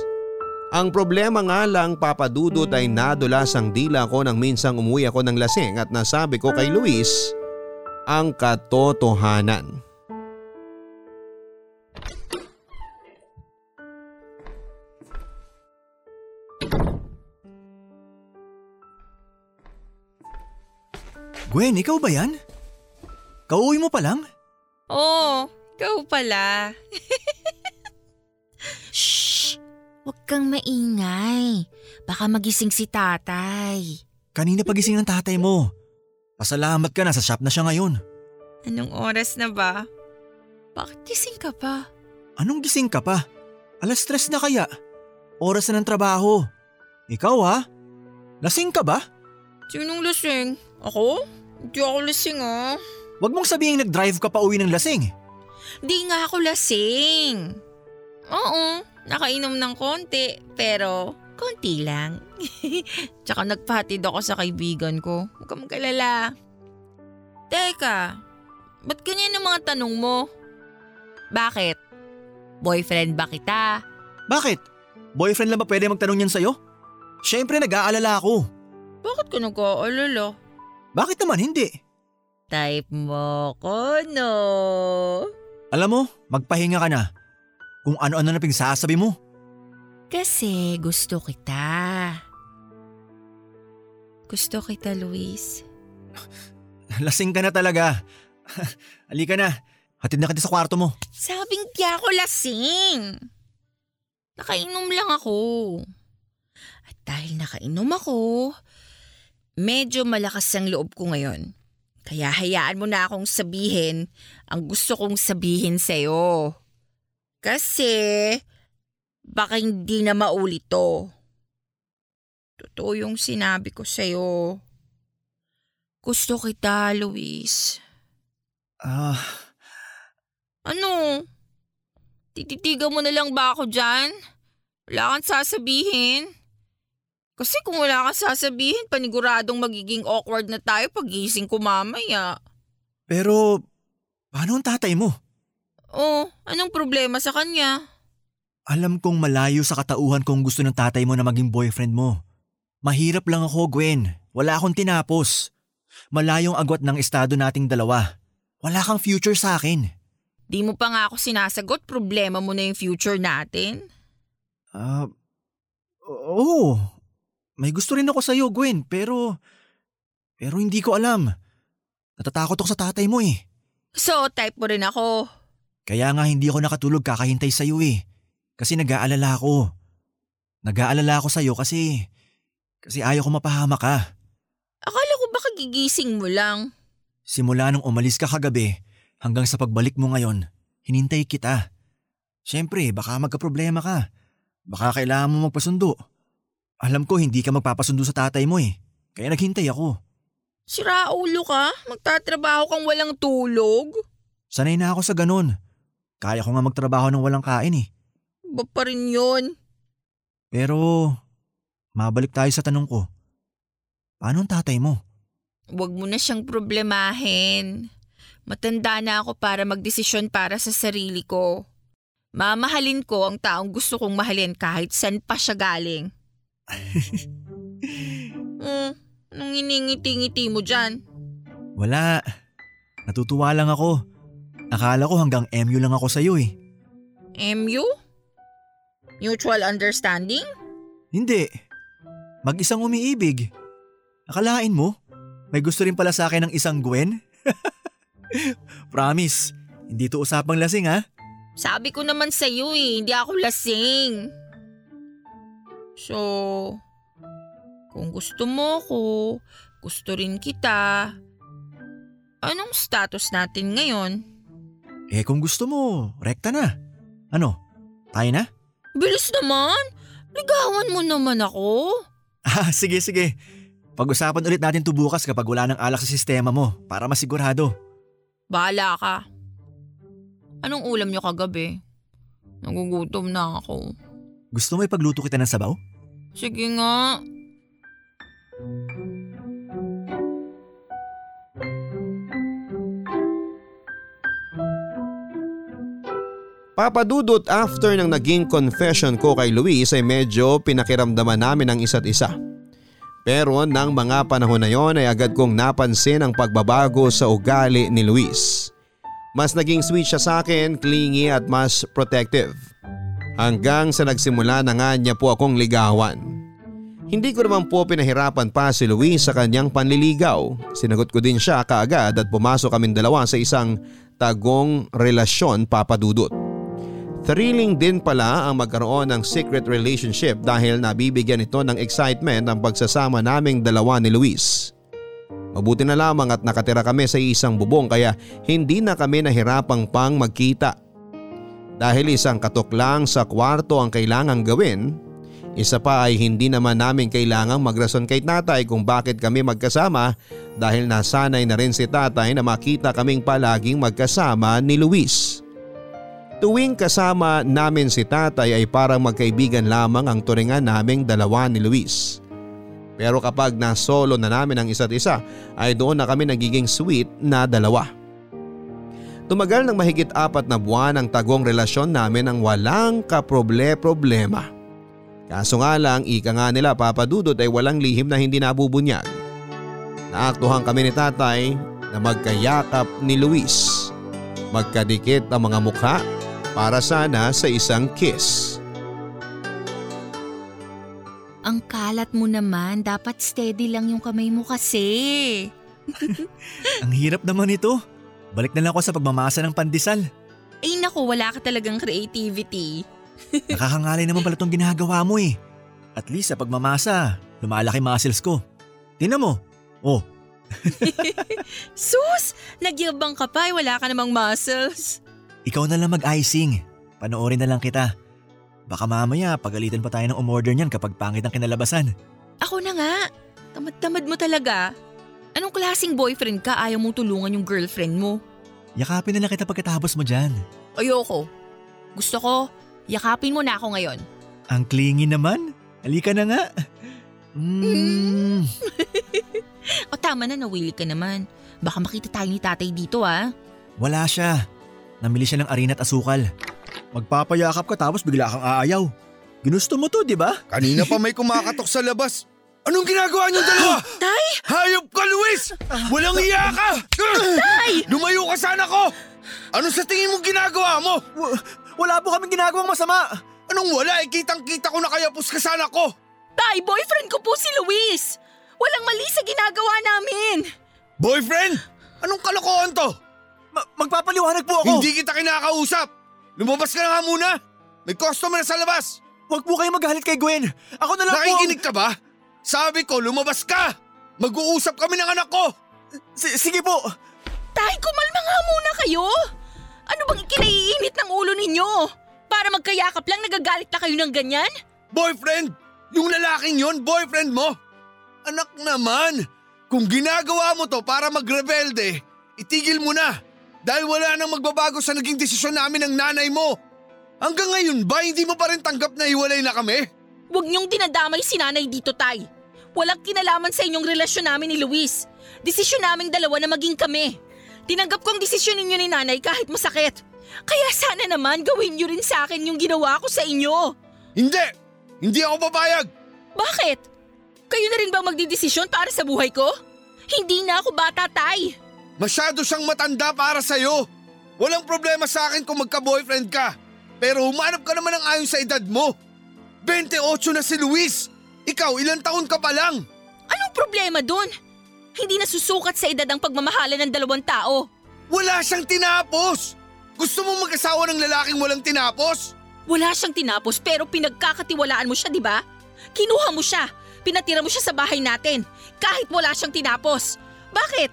Ang problema nga lang papadudot ay nadulas ang dila ko nang minsang umuwi ako ng lasing at nasabi ko kay Luis ang katotohanan. Gwen, ikaw ba yan? Kauwi mo pa lang? Oo, ikaw pala. Shh! Huwag kang maingay. Baka magising si tatay. Kanina pagising ng tatay mo. Pasalamat ka na sa shop na siya ngayon. Anong oras na ba? Bakit gising ka pa? Anong gising ka pa? Alas stress na kaya? Oras na ng trabaho. Ikaw ha? Lasing ka ba? Sinong lasing? Ako? Hindi ako lasing ah. Huwag mong sabihin nag-drive ka pa uwi ng lasing. Di nga ako lasing. Oo, nakainom ng konti, pero konti lang. Tsaka nagpahatid ako sa kaibigan ko. Huwag ka magkalala. Teka, ba't ganyan ang mga tanong mo? Bakit? Boyfriend ba kita? Bakit? Boyfriend lang ba pwede magtanong yan sa'yo? Siyempre nag-aalala ako. Bakit ka nag-aalala? Bakit naman hindi? Type mo ko, no? Alam mo, magpahinga ka na. Kung ano-ano na pinagsasabi mo. Kasi gusto kita. Gusto kita, Luis. Lasing ka na talaga. Halika na. Hatid na kita sa kwarto mo. Sabing di ako lasing. Nakainom lang ako. At dahil nakainom ako, medyo malakas ang loob ko ngayon. Kaya hayaan mo na akong sabihin ang gusto kong sabihin sa'yo. Kasi baka hindi na maulit to. Totoo yung sinabi ko sa'yo. Gusto kita, Luis. Ah, Ano? Tititigan mo na lang ba ako dyan? Wala kang sasabihin? Kasi kung wala kang sasabihin, paniguradong magiging awkward na tayo pagising ko mamaya. pero paano ang tatay mo? Oh, anong problema sa kanya? Alam kong malayo sa katauhan kung gusto ng tatay mo na maging boyfriend mo. Mahirap lang ako, Gwen. Wala akong tinapos. Malayong agwat ng estado nating dalawa. Wala kang future sa akin. Di mo pa nga ako sinasagot, problema mo na yung future natin. Ah, oo. May gusto rin ako sa'yo, Gwen, pero... Pero hindi ko alam. Natatakot ako sa tatay mo eh. So, type mo rin ako. Kaya nga hindi ako nakatulog kakahintay sa'yo eh. Kasi nag-aalala ako. Nag-aalala ako sa'yo kasi... Kasi ayaw ko mapahama ka. Akala ko baka gigising mo lang. Simula nung umalis ka kagabi hanggang sa pagbalik mo ngayon, hinintay kita. Siyempre, baka magka-problema ka. Baka kailangan mo magpasundo. Alam ko hindi ka magpapasundo sa tatay mo eh. Kaya naghintay ako. Sira ulo ka? Magtatrabaho kang walang tulog? Sanay na ako sa ganun. Kaya ko nga magtrabaho ng walang kain eh. Ba pa rin yun? Pero, mabalik tayo sa tanong ko. Paano ang tatay mo? Huwag mo na siyang problemahin. Matanda na ako para magdesisyon para sa sarili ko. Mamahalin ko ang taong gusto kong mahalin kahit saan pa siya galing. Hmm, anong iningiti-ngiti mo dyan? Wala. Natutuwa lang ako. Akala ko hanggang MU lang ako sa'yo eh. MU? Mutual understanding? Hindi. Mag-isang umiibig. Akalain mo? May gusto rin pala sa akin ng isang Gwen? Promise, hindi to usapang lasing ha? Sabi ko naman sa iyo eh, hindi ako lasing. So, kung gusto mo ko, gusto rin kita. Anong status natin ngayon? Eh kung gusto mo, rekta na. Ano, tayo na? Bilis naman! Ligawan mo naman ako. Ah, sige sige. Pag-usapan ulit natin to bukas kapag wala ng alak sa sistema mo para masigurado. Bahala ka. Anong ulam niyo kagabi? Nagugutom na ako. Gusto mo ipagluto kita ng sabaw? Sige nga. Papadudot after ng naging confession ko kay Luis ay medyo pinakiramdaman namin ang isa't isa. Pero nang mga panahon na yon ay agad kong napansin ang pagbabago sa ugali ni Luis. Mas naging sweet siya sa akin, clingy at mas protective. Hanggang sa nagsimula na nga niya po akong ligawan. Hindi ko naman po pinahirapan pa si Luis sa kanyang panliligaw. Sinagot ko din siya kaagad at pumasok kaming dalawa sa isang tagong relasyon papadudot. Thrilling din pala ang magkaroon ng secret relationship dahil nabibigyan ito ng excitement ang pagsasama naming dalawa ni Luis. Mabuti na lamang at nakatira kami sa isang bubong kaya hindi na kami nahirapang pang magkita. Dahil isang katok lang sa kwarto ang kailangang gawin, isa pa ay hindi naman namin kailangang magrason kay tatay kung bakit kami magkasama dahil nasanay na rin si tatay na makita kaming palaging magkasama ni Luis. Tuwing kasama namin si tatay ay parang magkaibigan lamang ang turingan naming dalawa ni Luis. Pero kapag nasolo na namin ang isa't isa ay doon na kami nagiging sweet na dalawa. Tumagal ng mahigit apat na buwan ang tagong relasyon namin ang walang kaproble-problema. Kaso nga lang ika nga nila papadudot ay walang lihim na hindi nabubunyag. Naaktuhan kami ni tatay na magkayakap ni Luis. Magkadikit ang mga mukha para sana sa isang kiss. Ang kalat mo naman, dapat steady lang yung kamay mo kasi. Ang hirap naman ito. Balik na lang ako sa pagmamasa ng pandesal. Ay naku, wala ka talagang creativity. Nakakangalay naman pala itong ginagawa mo eh. At least sa pagmamasa, lumalaki muscles ko. Tingnan mo. Oh, Sus! Nagyabang ka pa, eh, wala ka namang muscles. Ikaw na lang mag-icing. Panoorin na lang kita. Baka mamaya pagalitan pa tayo ng umorder niyan kapag pangit ang kinalabasan. Ako na nga. Tamad-tamad mo talaga. Anong klaseng boyfriend ka ayaw mong tulungan yung girlfriend mo? Yakapin na lang kita pagkatapos mo dyan. Ayoko. Gusto ko, yakapin mo na ako ngayon. Ang clingy naman. Halika na nga. Mm. O tama na, nawili ka naman. Baka makita tayo ni tatay dito ah. Wala siya. Namili siya ng arena at asukal. Magpapayakap ka tapos bigla kang aayaw. Ginusto mo to, di ba? Kanina pa may kumakatok sa labas. Anong ginagawa niyong dalawa? Tay! Hayop ka, Luis! Walang iya ka! Tay! Lumayo ka sana ko! Ano sa tingin mo ginagawa mo? W- wala po kaming ginagawang masama. Anong wala? Eh, kitang-kita ko na kaya puskasan ako! Tay, boyfriend ko po si Luis! Walang mali sa ginagawa namin! Boyfriend? Anong kalokohan to? Ma- magpapaliwanag po ako. Hindi kita kinakausap! Lumabas ka na nga muna! May customer sa labas! Huwag po kayo magalit kay Gwen. Ako na lang Nakikinig po. ka ba? Sabi ko, lumabas ka! Mag-uusap kami ng anak ko! S- sige po. Tay, kumalma nga muna kayo! Ano bang ikinaiinit ng ulo ninyo? Para magkayakap lang nagagalit na kayo ng ganyan? Boyfriend! Yung lalaking yon, boyfriend mo! Anak naman! Kung ginagawa mo to para magrebelde, itigil mo na! Dahil wala nang magbabago sa naging desisyon namin ng nanay mo! Hanggang ngayon ba hindi mo pa rin tanggap na hiwalay na kami? Huwag niyong dinadamay si nanay dito, Tay. Walang kinalaman sa inyong relasyon namin ni Luis. Desisyon naming dalawa na maging kami. Tinanggap ko ang desisyon ninyo ni nanay kahit masakit. Kaya sana naman gawin niyo rin sa akin yung ginawa ko sa inyo. Hindi! Hindi ako papayag! Bakit? Kayo na rin ba magdidesisyon para sa buhay ko? Hindi na ako bata, Tay. Masyado siyang matanda para sa'yo. Walang problema sa akin kung magka-boyfriend ka. Pero humanap ka naman ng ayon sa edad mo. 28 na si Luis. Ikaw, ilang taon ka pa lang? Anong problema dun? Hindi na susukat sa edad ang pagmamahalan ng dalawang tao. Wala siyang tinapos. Gusto mo mag-asawa ng lalaking walang tinapos? Wala siyang tinapos pero pinagkakatiwalaan mo siya, di ba? Kinuha mo siya. Pinatira mo siya sa bahay natin. Kahit wala siyang tinapos. Bakit?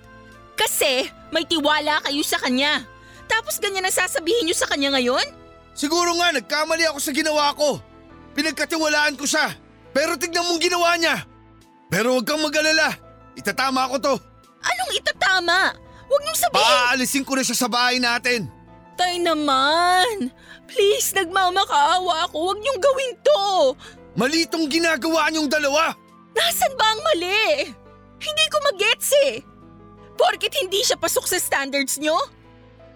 Kasi may tiwala kayo sa kanya. Tapos ganyan ang sasabihin niyo sa kanya ngayon? Siguro nga nagkamali ako sa ginawa ko. Pinagkatiwalaan ko siya. Pero tignan mong ginawa niya. Pero huwag kang mag-alala. Itatama ko to. Anong itatama? Huwag niyong sabihin. Paaalisin ko na siya sa bahay natin. Tay naman. Please, nagmamakaawa ako. Huwag niyong gawin to. Mali tong ginagawa niyong dalawa. Nasaan ba ang mali? Hindi ko magets eh. Porkit hindi siya pasok sa standards niyo?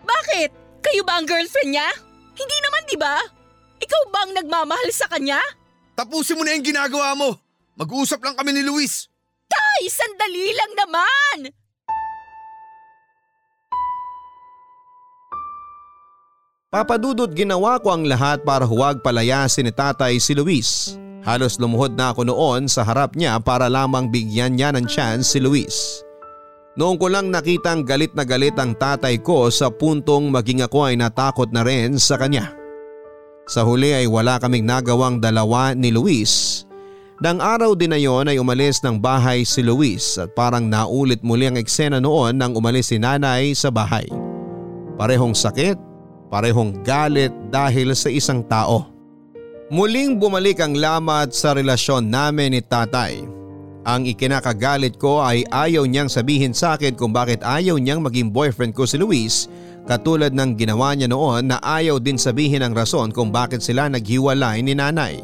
Bakit? Kayo ba ang girlfriend niya? Hindi naman, di ba? Ikaw ba ang nagmamahal sa kanya? Tapusin mo na yung ginagawa mo. Mag-uusap lang kami ni Luis. Tay, sandali lang naman! Papadudot ginawa ko ang lahat para huwag palayasin ni tatay si Luis. Halos lumuhod na ako noon sa harap niya para lamang bigyan niya ng chance si Luis. Noong ko lang nakitang galit na galit ang tatay ko sa puntong maging ako ay natakot na rin sa kanya. Sa huli ay wala kaming nagawang dalawa ni Luis. Nang araw din na yon ay umalis ng bahay si Luis at parang naulit muli ang eksena noon nang umalis si nanay sa bahay. Parehong sakit, parehong galit dahil sa isang tao. Muling bumalik ang lamat sa relasyon namin ni tatay. Ang ikinakagalit ko ay ayaw niyang sabihin sa akin kung bakit ayaw niyang maging boyfriend ko si Luis katulad ng ginawa niya noon na ayaw din sabihin ang rason kung bakit sila naghiwalay ni nanay.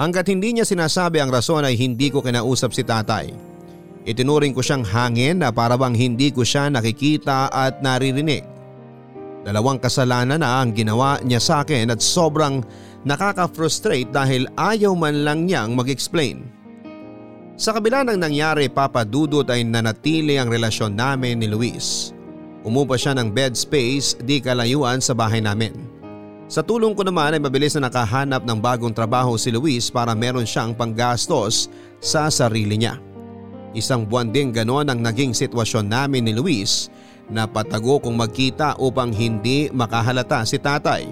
Hanggat hindi niya sinasabi ang rason ay hindi ko kinausap si tatay. Itinuring ko siyang hangin na para bang hindi ko siya nakikita at naririnig. Dalawang kasalanan na ang ginawa niya sa akin at sobrang nakaka-frustrate dahil ayaw man lang niyang mag-explain. Sa kabila ng nangyari papadudot ay nanatili ang relasyon namin ni Luis. Umupa siya ng bed space di kalayuan sa bahay namin. Sa tulong ko naman ay mabilis na nakahanap ng bagong trabaho si Luis para meron siyang panggastos sa sarili niya. Isang buwan din ganon ang naging sitwasyon namin ni Luis na patago kung magkita upang hindi makahalata si tatay.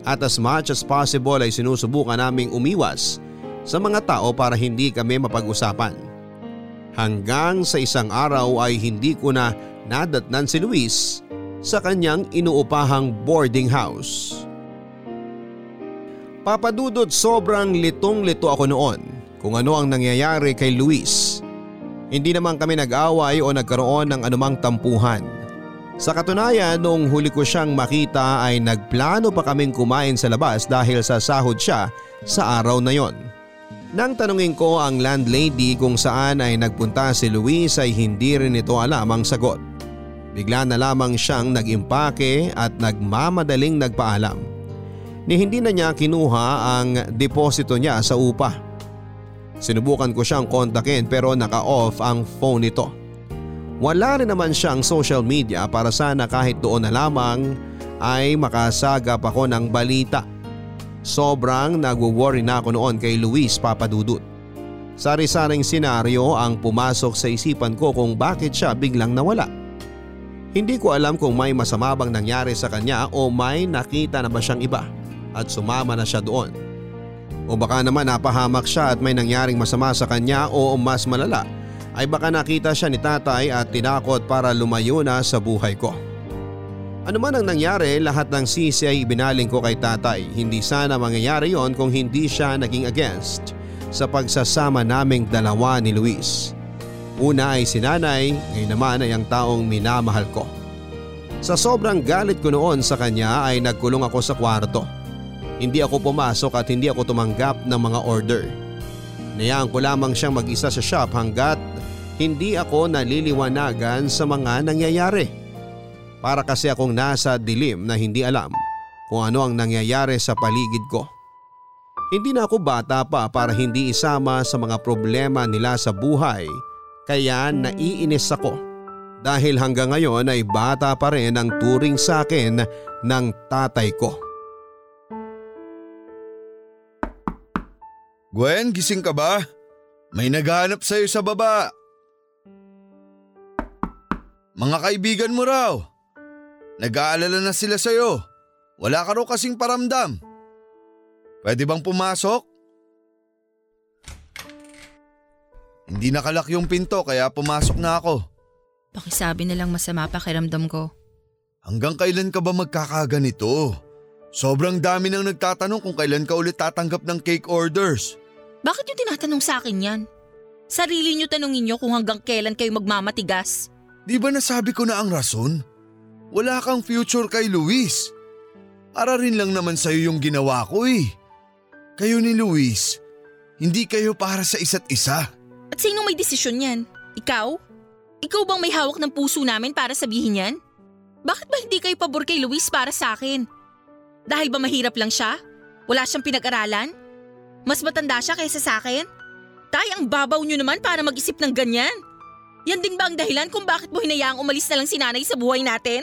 At as much as possible ay sinusubukan naming umiwas sa mga tao para hindi kami mapag-usapan. Hanggang sa isang araw ay hindi ko na nadatnan si Luis sa kanyang inuupahang boarding house. Papadudot sobrang litong-lito ako noon kung ano ang nangyayari kay Luis. Hindi naman kami nag-away o nagkaroon ng anumang tampuhan. Sa katunayan, noong huli ko siyang makita ay nagplano pa kaming kumain sa labas dahil sa sahod siya sa araw na yon. Nang tanungin ko ang landlady kung saan ay nagpunta si Luis ay hindi rin ito alam ang sagot. Bigla na lamang siyang nag-impake at nagmamadaling nagpaalam. Ni hindi na niya kinuha ang deposito niya sa upa. Sinubukan ko siyang kontakin pero naka-off ang phone nito. Wala rin naman siyang social media para sana kahit doon na lamang ay makasagap ako ng balita. Sobrang nagwo-worry na ako noon kay Luis Papadudut. Sari-saring senaryo ang pumasok sa isipan ko kung bakit siya biglang nawala. Hindi ko alam kung may masama bang nangyari sa kanya o may nakita na ba siyang iba at sumama na siya doon. O baka naman napahamak siya at may nangyaring masama sa kanya o mas malala ay baka nakita siya ni tatay at tinakot para lumayo na sa buhay ko. Ano man ang nangyari, lahat ng sisi ay ibinaling ko kay tatay. Hindi sana mangyayari yon kung hindi siya naging against sa pagsasama naming dalawa ni Luis. Una ay si nanay, ngayon naman ay ang taong minamahal ko. Sa sobrang galit ko noon sa kanya ay nagkulong ako sa kwarto. Hindi ako pumasok at hindi ako tumanggap ng mga order. Nayaan ko lamang siyang mag-isa sa shop hanggat hindi ako naliliwanagan sa mga nangyayari. Para kasi akong nasa dilim na hindi alam kung ano ang nangyayari sa paligid ko. Hindi na ako bata pa para hindi isama sa mga problema nila sa buhay kaya naiinis ako dahil hanggang ngayon ay bata pa rin ang turing sa akin ng tatay ko. Gwen, gising ka ba? May naghahanap sa'yo sa baba. Mga kaibigan mo raw. Nag-aalala na sila sa'yo. Wala ka raw kasing paramdam. Pwede bang pumasok? Hindi nakalak yung pinto kaya pumasok na ako. Pakisabi na lang masama pakiramdam ko. Hanggang kailan ka ba magkakaganito? Sobrang dami nang nagtatanong kung kailan ka ulit tatanggap ng cake orders. Bakit yung tinatanong sa akin yan? Sarili niyo tanongin niyo kung hanggang kailan kayo magmamatigas. Di ba nasabi ko na ang rason? Wala kang future kay Luis. Para rin lang naman sa'yo yung ginawa ko eh. Kayo ni Luis, hindi kayo para sa isa't isa. At sino may desisyon yan? Ikaw? Ikaw bang may hawak ng puso namin para sabihin yan? Bakit ba hindi kayo pabor kay Luis para sa akin? Dahil ba mahirap lang siya? Wala siyang pinag-aralan? Mas matanda siya kaysa sa akin? Tay, ang babaw niyo naman para mag-isip ng ganyan. Yan din ba ang dahilan kung bakit mo hinayaang umalis na lang si nanay sa buhay natin?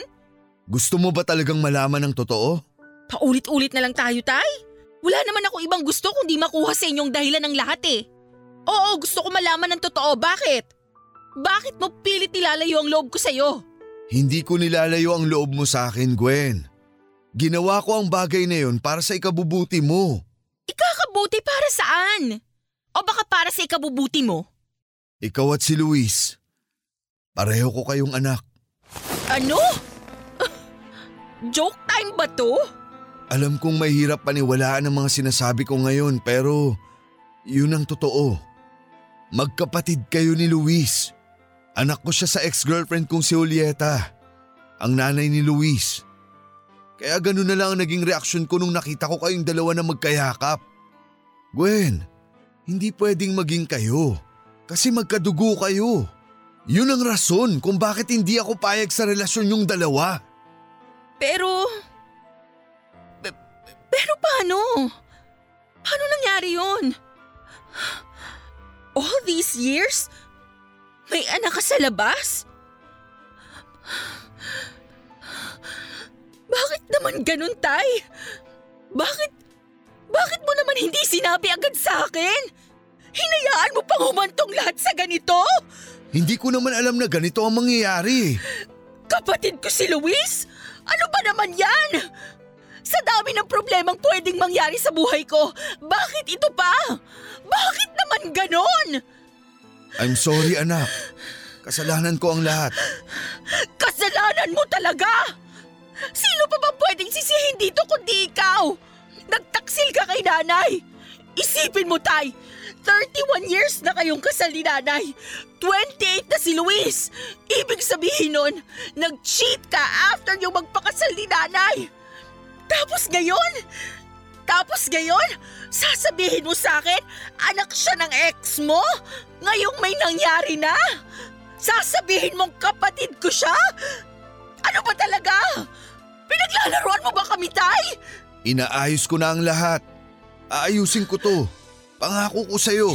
Gusto mo ba talagang malaman ng totoo? Paulit-ulit na lang tayo, Tay. Wala naman ako ibang gusto kundi makuha sa inyong dahilan ng lahat eh. Oo, gusto ko malaman ng totoo. Bakit? Bakit mo pilit nilalayo ang loob ko sa'yo? Hindi ko nilalayo ang loob mo sa akin, Gwen. Ginawa ko ang bagay na yon para sa ikabubuti mo. Ikakabuti para saan? O baka para sa ikabubuti mo? Ikaw at si Luis. Pareho ko kayong anak. Ano? Joke time ba to? Alam kong mahirap paniwalaan ang mga sinasabi ko ngayon pero yun ang totoo. Magkapatid kayo ni Luis. Anak ko siya sa ex-girlfriend kong si Julieta. Ang nanay ni Luis. Kaya ganun na lang ang naging reaksyon ko nung nakita ko kayong dalawa na magkayakap. Gwen, hindi pwedeng maging kayo. Kasi magkadugo kayo. Yun ang rason kung bakit hindi ako payag sa relasyon yung dalawa. Pero... Pe- pero paano? Paano nangyari yun? All these years? May anak ka sa labas? Bakit naman ganun, Tay? Bakit, bakit mo naman hindi sinabi agad sa akin? Hinayaan mo pang humantong lahat sa ganito? Hindi ko naman alam na ganito ang mangyayari. Kapatid ko si Luis? Ano ba naman yan? Sa dami ng problemang pwedeng mangyari sa buhay ko, bakit ito pa? Bakit naman ganon? I'm sorry anak. Kasalanan ko ang lahat. Kasalanan mo talaga! Sino pa ba pwedeng sisihin dito kundi ikaw? Nagtaksil ka kay nanay! Isipin mo, Tay! 31 years na kayong kasal ni nanay. 28 na si Luis. Ibig sabihin nun, nag-cheat ka after yung magpakasal ni nanay. Tapos ngayon, tapos ngayon, sasabihin mo sa akin, anak siya ng ex mo? Ngayong may nangyari na? Sasabihin mong kapatid ko siya? Ano ba talaga? Pinaglalaroan mo ba kami, Tay? Inaayos ko na ang lahat. Aayusin ko to. Pangako ko sa'yo.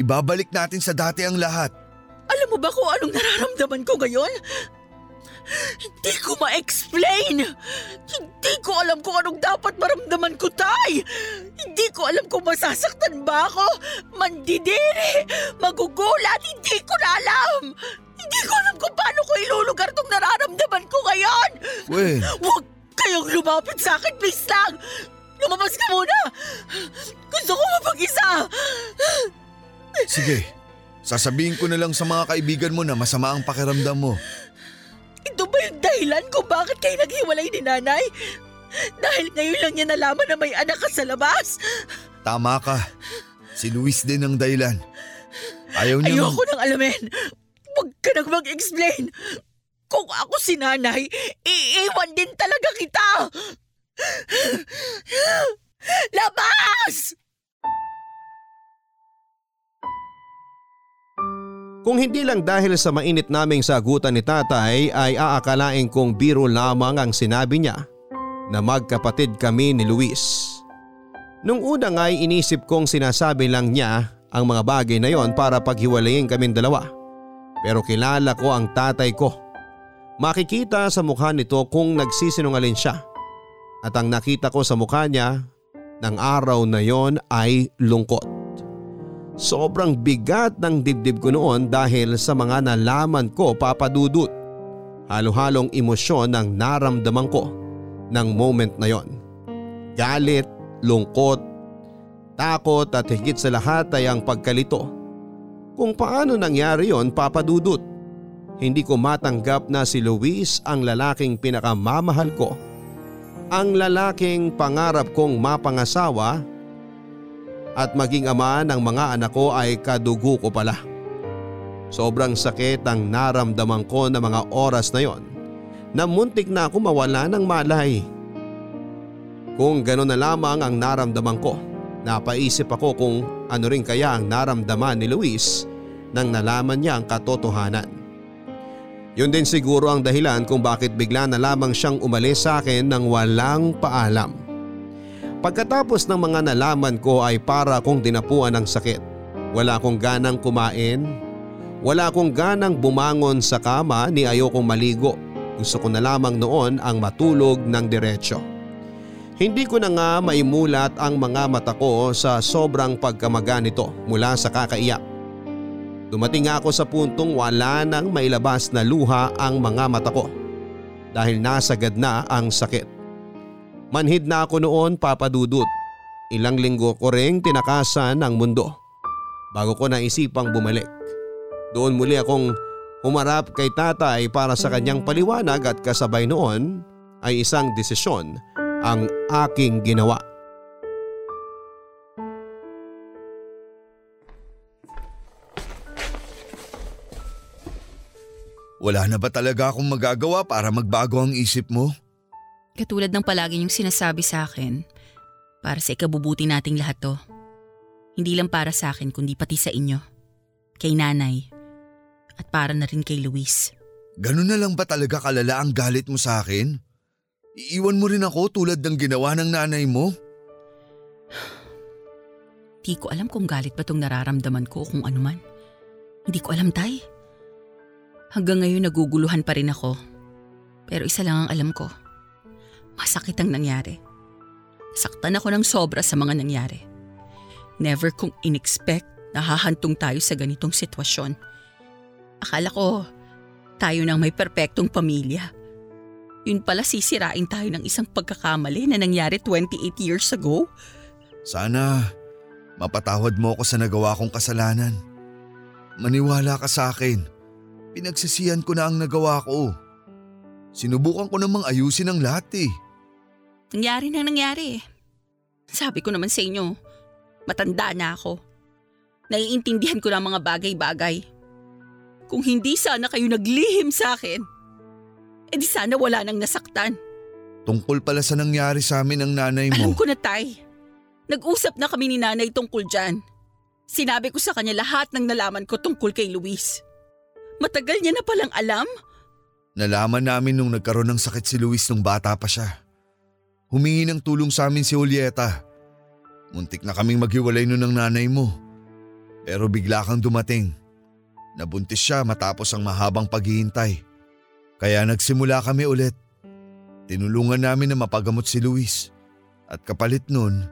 Ibabalik natin sa dati ang lahat. Alam mo ba kung anong nararamdaman ko ngayon? Hindi ko ma-explain. Hindi ko alam kung anong dapat maramdaman ko, Tay. Hindi ko alam kung masasaktan ba ako, mandidiri, magugulat. Hindi ko na alam. Hindi ko alam kung paano ko ilulugar tong nararamdaman ko ngayon. Gwen, Huwag kayong lumapit sa akin, please lang. Lumabas ka muna. Gusto ko mapag-isa. sige. Sasabihin ko na lang sa mga kaibigan mo na masama ang pakiramdam mo. Ito ba yung dahilan kung bakit kayo naghiwalay ni nanay? Dahil ngayon lang niya nalaman na may anak ka sa labas? Tama ka. Si Luis din ang dahilan. Ayaw niya Ayoko nang alamin. Huwag ka nang mag-explain. Kung ako si nanay, iiwan din talaga kita. Labas! Kung hindi lang dahil sa mainit naming sagutan ni tatay ay aakalain kong biro lamang ang sinabi niya na magkapatid kami ni Luis. Nung una nga ay inisip kong sinasabi lang niya ang mga bagay na yon para paghiwalayin kaming dalawa. Pero kilala ko ang tatay ko. Makikita sa mukha nito kung nagsisinungaling siya. At ang nakita ko sa mukha niya ng araw na yon ay lungkot. Sobrang bigat ng dibdib ko noon dahil sa mga nalaman ko papadudot. Halo-halong emosyon ang naramdaman ko ng moment na yon. Galit, lungkot, takot at higit sa lahat ay ang pagkalito. Kung paano nangyari yon papadudot. Hindi ko matanggap na si Luis ang lalaking pinakamamahal ko. Ang lalaking pangarap kong mapangasawa at maging ama ng mga anak ko ay kadugo ko pala. Sobrang sakit ang naramdaman ko na mga oras na yon na muntik na ako mawala ng malay. Kung gano'n na lamang ang naramdaman ko, napaisip ako kung ano rin kaya ang naramdaman ni Luis nang nalaman niya ang katotohanan. Yun din siguro ang dahilan kung bakit bigla na lamang siyang umalis sa akin nang walang paalam. Pagkatapos ng mga nalaman ko ay para akong dinapuan ng sakit. Wala akong ganang kumain. Wala akong ganang bumangon sa kama ni ayokong maligo. Gusto ko na lamang noon ang matulog ng diretsyo. Hindi ko na nga maimulat ang mga mata ko sa sobrang pagkamaga nito mula sa kakaiyak. Dumating ako sa puntong wala nang mailabas na luha ang mga mata ko dahil nasagad na ang sakit. Manhid na ako noon papadudot. Ilang linggo ko ring tinakasan ang mundo bago ko naisipang bumalik. Doon muli akong humarap kay tatay para sa kanyang paliwanag at kasabay noon ay isang desisyon ang aking ginawa. Wala na ba talaga akong magagawa para magbago ang isip mo? Katulad ng palagi niyong sinasabi sa akin, para sa ikabubuti nating lahat to. Hindi lang para sa akin kundi pati sa inyo. Kay nanay. At para na rin kay Luis. Ganun na lang ba talaga kalala ang galit mo sa akin? Iiwan mo rin ako tulad ng ginawa ng nanay mo? Di ko alam kung galit ba tong nararamdaman ko o kung ano man. Hindi ko alam, Tay. Hanggang ngayon naguguluhan pa rin ako. Pero isa lang ang alam ko. Masakit ang nangyari. Saktan ako ng sobra sa mga nangyari. Never kong inexpect na hahantong tayo sa ganitong sitwasyon. Akala ko tayo nang may perpektong pamilya. Yun pala sisirain tayo ng isang pagkakamali na nangyari 28 years ago. Sana mapatawad mo ako sa nagawa kong kasalanan. Maniwala ka sa akin. Pinagsisihan ko na ang nagawa ko. Sinubukan ko namang ayusin ang lahat eh. Nangyari na nangyari. Sabi ko naman sa inyo, matanda na ako. Naiintindihan ko na mga bagay-bagay. Kung hindi sana kayo naglihim sa akin, edi sana wala nang nasaktan. Tungkol pala sa nangyari sa amin ng nanay mo. Alam ko na tay. Nag-usap na kami ni nanay tungkol dyan. Sinabi ko sa kanya lahat ng nalaman ko tungkol kay Luis. Matagal niya na palang alam? Nalaman namin nung nagkaroon ng sakit si Luis nung bata pa siya. Humingi ng tulong sa amin si Julieta. Muntik na kaming maghiwalay nun ng nanay mo. Pero bigla kang dumating. Nabuntis siya matapos ang mahabang paghihintay. Kaya nagsimula kami ulit. Tinulungan namin na mapagamot si Luis. At kapalit nun,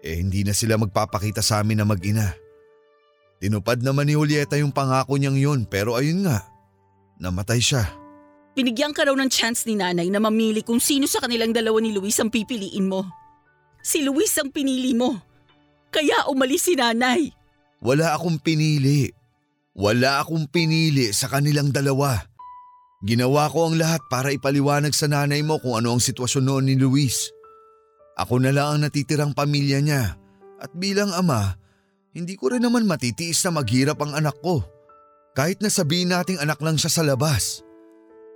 eh hindi na sila magpapakita sa amin na mag-ina. Tinupad naman ni Julieta yung pangako niyang yun pero ayun nga, namatay siya. Binigyan ka raw ng chance ni nanay na mamili kung sino sa kanilang dalawa ni Luis ang pipiliin mo. Si Luis ang pinili mo. Kaya umalis si nanay. Wala akong pinili. Wala akong pinili sa kanilang dalawa. Ginawa ko ang lahat para ipaliwanag sa nanay mo kung ano ang sitwasyon noon ni Luis. Ako na lang ang natitirang pamilya niya at bilang ama, hindi ko rin naman matitiis na maghirap ang anak ko. Kahit na sabihin nating anak lang siya sa labas.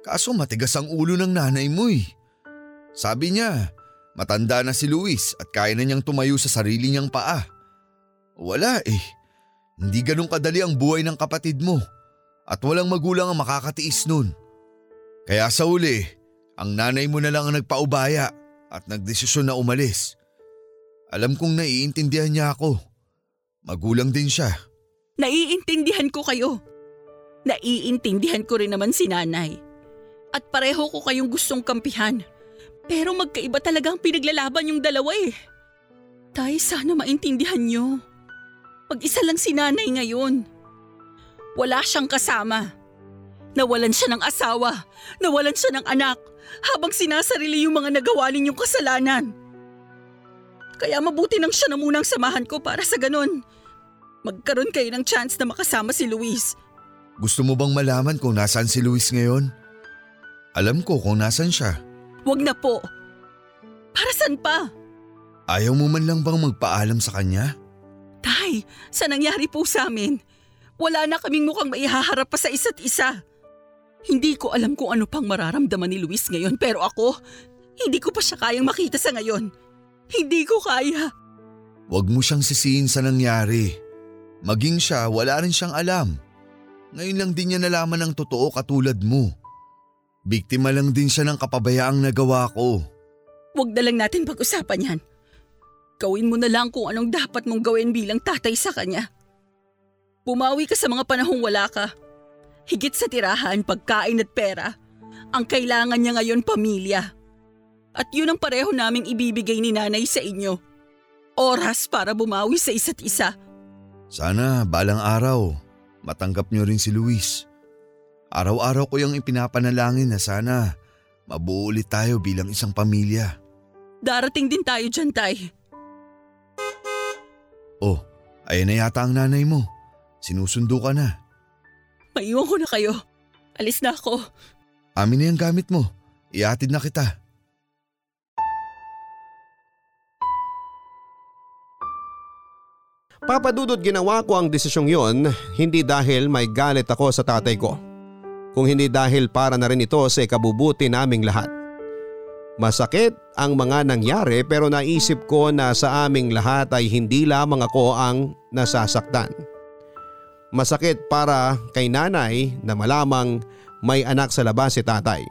Kaso matigas ang ulo ng nanay mo eh. Sabi niya, matanda na si Luis at kaya na niyang tumayo sa sarili niyang paa. Wala eh. Hindi ganun kadali ang buhay ng kapatid mo at walang magulang ang makakatiis nun. Kaya sa uli, ang nanay mo na lang ang nagpaubaya at nagdesisyon na umalis. Alam kong naiintindihan niya ako. Magulang din siya. Naiintindihan ko kayo. Naiintindihan ko rin naman si nanay. At pareho ko kayong gustong kampihan. Pero magkaiba talaga ang pinaglalaban yung dalawa eh. Tay, sana maintindihan nyo. Mag-isa lang si nanay ngayon. Wala siyang kasama. Nawalan siya ng asawa. Nawalan siya ng anak. Habang sinasarili yung mga nagawa ninyong kasalanan. Kaya mabuti nang siya na munang samahan ko para sa ganun. Magkaroon kayo ng chance na makasama si Luis. Gusto mo bang malaman kung nasaan si Luis ngayon? Alam ko kung nasan siya. Huwag na po. Para saan pa? Ayaw mo man lang bang magpaalam sa kanya? Tay, sa nangyari po sa amin, wala na kaming mukhang maihaharap pa sa isa't isa. Hindi ko alam kung ano pang mararamdaman ni Luis ngayon pero ako, hindi ko pa siya kayang makita sa ngayon. Hindi ko kaya. Huwag mo siyang sisihin sa nangyari. Maging siya, wala rin siyang alam. Ngayon lang din niya nalaman ang totoo katulad mo. Biktima lang din siya ng kapabayaang nagawa ko. Huwag na lang natin pag-usapan yan. Gawin mo na lang kung anong dapat mong gawin bilang tatay sa kanya. Bumawi ka sa mga panahong wala ka. Higit sa tirahan, pagkain at pera. Ang kailangan niya ngayon pamilya. At yun ang pareho naming ibibigay ni nanay sa inyo. Oras para bumawi sa isa't isa. Sana balang araw, matanggap niyo rin si Luis. Araw-araw ko yung ipinapanalangin na sana mabuo ulit tayo bilang isang pamilya. Darating din tayo dyan, Tay. Oh, ayan na yata ang nanay mo. Sinusundo ka na. Maiwan ko na kayo. Alis na ako. Amin na yung gamit mo. Iatid na kita. Papadudot ginawa ko ang desisyong yon hindi dahil may galit ako sa tatay ko. Kung hindi dahil para na rin ito sa ikabubuti naming lahat. Masakit ang mga nangyari pero naisip ko na sa aming lahat ay hindi lamang ako ang nasasaktan. Masakit para kay nanay na malamang may anak sa labas si tatay.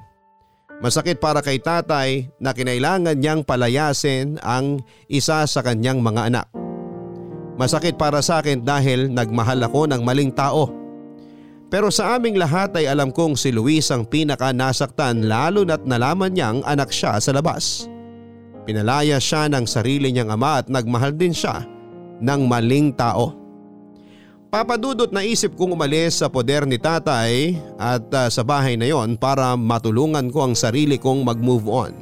Masakit para kay tatay na kinailangan niyang palayasin ang isa sa kanyang mga anak. Masakit para sa akin dahil nagmahal ako ng maling tao. Pero sa aming lahat ay alam kong si Luis ang pinaka nasaktan lalo na't nalaman niyang anak siya sa labas. Pinalaya siya ng sarili niyang ama at nagmahal din siya ng maling tao. Papadudot na isip kong umalis sa poder ni tatay at uh, sa bahay na yon para matulungan ko ang sarili kong mag-move on.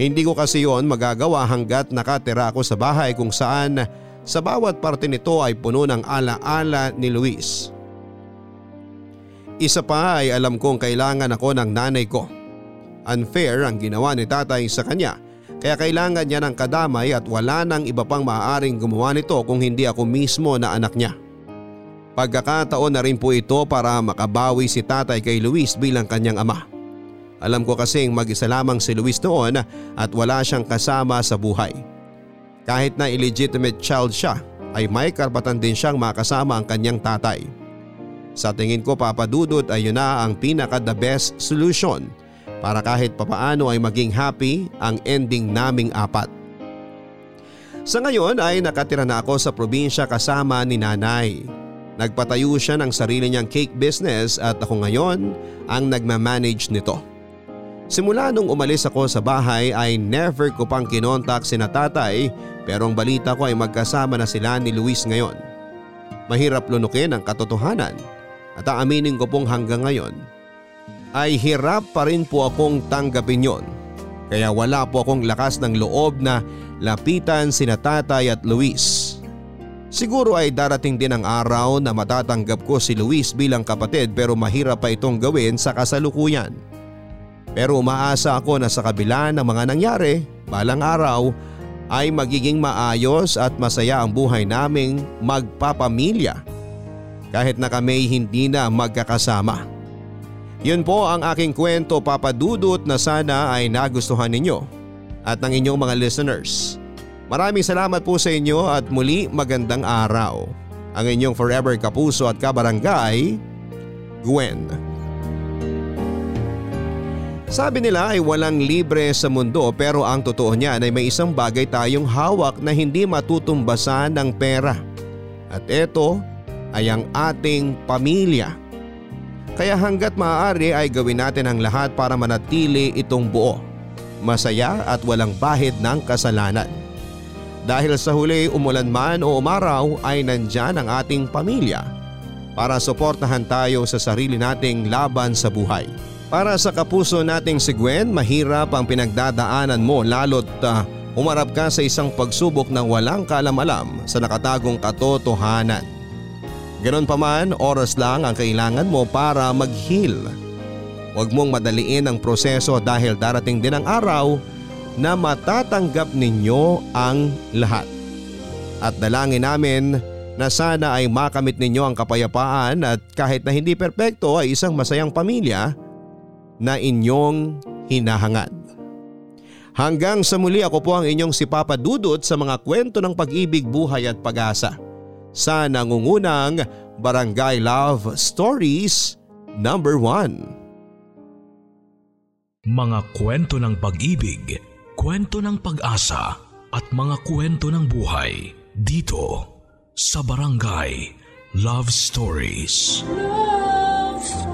Hindi ko kasi yon magagawa hanggat nakatira ako sa bahay kung saan sa bawat parte nito ay puno ng alaala ni Luis. Isa pa ay alam kong kailangan ako ng nanay ko. Unfair ang ginawa ni tatay sa kanya kaya kailangan niya ng kadamay at wala nang iba pang maaaring gumawa nito kung hindi ako mismo na anak niya. Pagkakataon na rin po ito para makabawi si tatay kay Luis bilang kanyang ama. Alam ko kasing mag-isa lamang si Luis noon at wala siyang kasama sa buhay. Kahit na illegitimate child siya ay may karapatan din siyang makasama ang kanyang tatay. Sa tingin ko papadudot ay yun na ang pinaka the best solution para kahit papaano ay maging happy ang ending naming apat. Sa ngayon ay nakatira na ako sa probinsya kasama ni nanay. Nagpatayo siya ng sarili niyang cake business at ako ngayon ang nagmamanage nito. Simula nung umalis ako sa bahay ay never ko pang kinontak si tatay pero ang balita ko ay magkasama na sila ni Luis ngayon. Mahirap lunukin ang katotohanan at aaminin ko pong hanggang ngayon ay hirap pa rin po akong tanggapin yon. Kaya wala po akong lakas ng loob na lapitan sina tatay at Luis. Siguro ay darating din ang araw na matatanggap ko si Luis bilang kapatid pero mahirap pa itong gawin sa kasalukuyan. Pero umaasa ako na sa kabila ng mga nangyari, balang araw ay magiging maayos at masaya ang buhay naming magpapamilya kahit na kami hindi na magkakasama. Yun po ang aking kwento papadudot na sana ay nagustuhan ninyo at ng inyong mga listeners. Maraming salamat po sa inyo at muli magandang araw. Ang inyong forever kapuso at kabarangay, Gwen. Sabi nila ay walang libre sa mundo pero ang totoo niyan ay may isang bagay tayong hawak na hindi matutumbasan ng pera. At ito ay ang ating pamilya. Kaya hanggat maaari ay gawin natin ang lahat para manatili itong buo, masaya at walang bahid ng kasalanan. Dahil sa huli umulan man o umaraw ay nandyan ang ating pamilya para suportahan tayo sa sarili nating laban sa buhay. Para sa kapuso nating si Gwen, mahirap ang pinagdadaanan mo lalo't uh, umarap ka sa isang pagsubok ng walang kalam-alam sa nakatagong katotohanan. Ganon pa man, oras lang ang kailangan mo para mag-heal. Huwag mong madaliin ang proseso dahil darating din ang araw na matatanggap ninyo ang lahat. At dalangin namin na sana ay makamit ninyo ang kapayapaan at kahit na hindi perpekto ay isang masayang pamilya na inyong hinahangad. Hanggang sa muli ako po ang inyong si Papa Dudut sa mga kwento ng pag-ibig, buhay at pag-asa sa nangungunang Barangay Love Stories number 1. Mga kwento ng pag-ibig, kwento ng pag-asa at mga kwento ng buhay dito sa Barangay Love Stories. Love Stories.